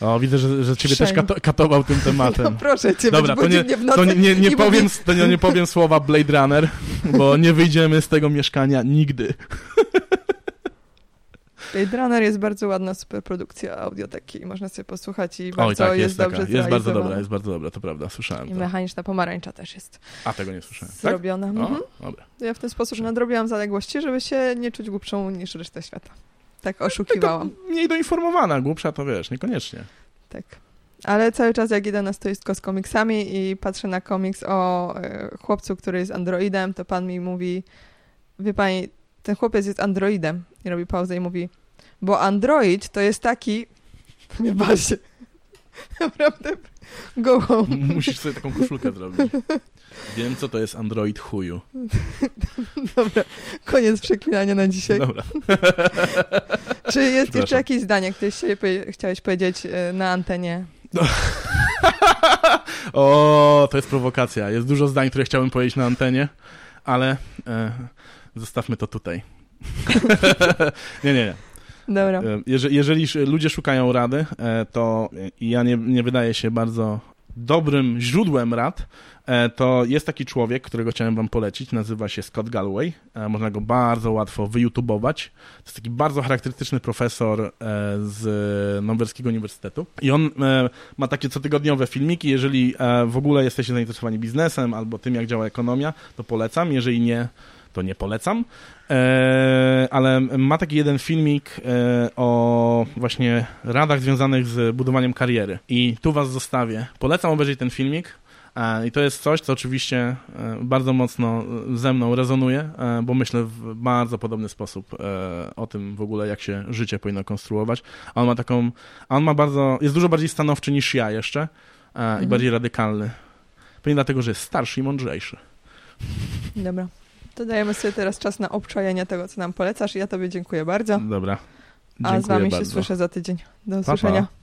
O, widzę, że, że ciebie też Shame. kato, katował tym No tematem. proszę cię, Dobra, to nie, w nocy to nie, nie, nie, powiem, to nie, nie powiem słowa Blade Runner, bo nie wyjdziemy z tego mieszkania nigdy. Blade Runner jest bardzo ładna, super produkcja audioteki i można sobie posłuchać i bardzo Oj, tak, jest, jest, taka, dobrze jest bardzo dobra, jest bardzo dobra, to prawda, słyszałem I to. mechaniczna pomarańcza też jest A, tego nie słyszałem. Tak? zrobiona. Mhm. O, dobra. Ja w ten sposób nadrobiłam zaległości, żeby się nie czuć głupszą niż reszta świata. Tak oszukiwałam. Tylko mniej doinformowana, głupsza to wiesz, niekoniecznie. Tak. Ale cały czas jak idę na stoisko z komiksami i patrzę na komiks o e, chłopcu, który jest androidem, to pan mi mówi, wie pani, ten chłopiec jest androidem. I robi pauzę i mówi, bo android to jest taki... Nie basie. Naprawdę gołą. Musisz sobie taką koszulkę zrobić. Wiem, co to jest Android chuju. Dobra, koniec przeklinania na dzisiaj. Dobra. Czy jest jeszcze jakieś zdanie, które chciałeś powiedzieć e, na antenie? o, to jest prowokacja. Jest dużo zdań, które chciałbym powiedzieć na antenie, ale e, zostawmy to tutaj. nie, nie, nie. Dobra. E, Jeżeli, jeżeli ludzie szukają rady, e, to ja nie, nie wydaje się bardzo dobrym źródłem rad, e, to jest taki człowiek, którego chciałem wam polecić, nazywa się Scott Galloway. E, Można go bardzo łatwo wyjutubować. To jest taki bardzo charakterystyczny profesor z Norweskiego Uniwersytetu. I on ma takie cotygodniowe filmiki. Jeżeli w ogóle jesteście zainteresowani biznesem albo tym, jak działa ekonomia, to polecam. Jeżeli nie, to nie polecam. E, ale ma taki jeden filmik e, o właśnie radach związanych z budowaniem kariery. I tu was zostawię. Polecam obejrzeć ten filmik. E, I to jest coś, co oczywiście bardzo mocno ze mną rezonuje, bo myślę w bardzo podobny sposób o tym w ogóle, jak się życie powinno konstruować. A on ma taką, a on ma bardzo, jest dużo bardziej stanowczy niż ja jeszcze i Mhm. bardziej radykalny. Pewnie dlatego, że jest starszy i mądrzejszy. Dobra. To dajemy sobie teraz czas na obczajenie tego, co nam polecasz ja tobie dziękuję bardzo. Dobra. A Dziękuję z wami bardzo. się słyszę za tydzień. Do Pa, usłyszenia. pa.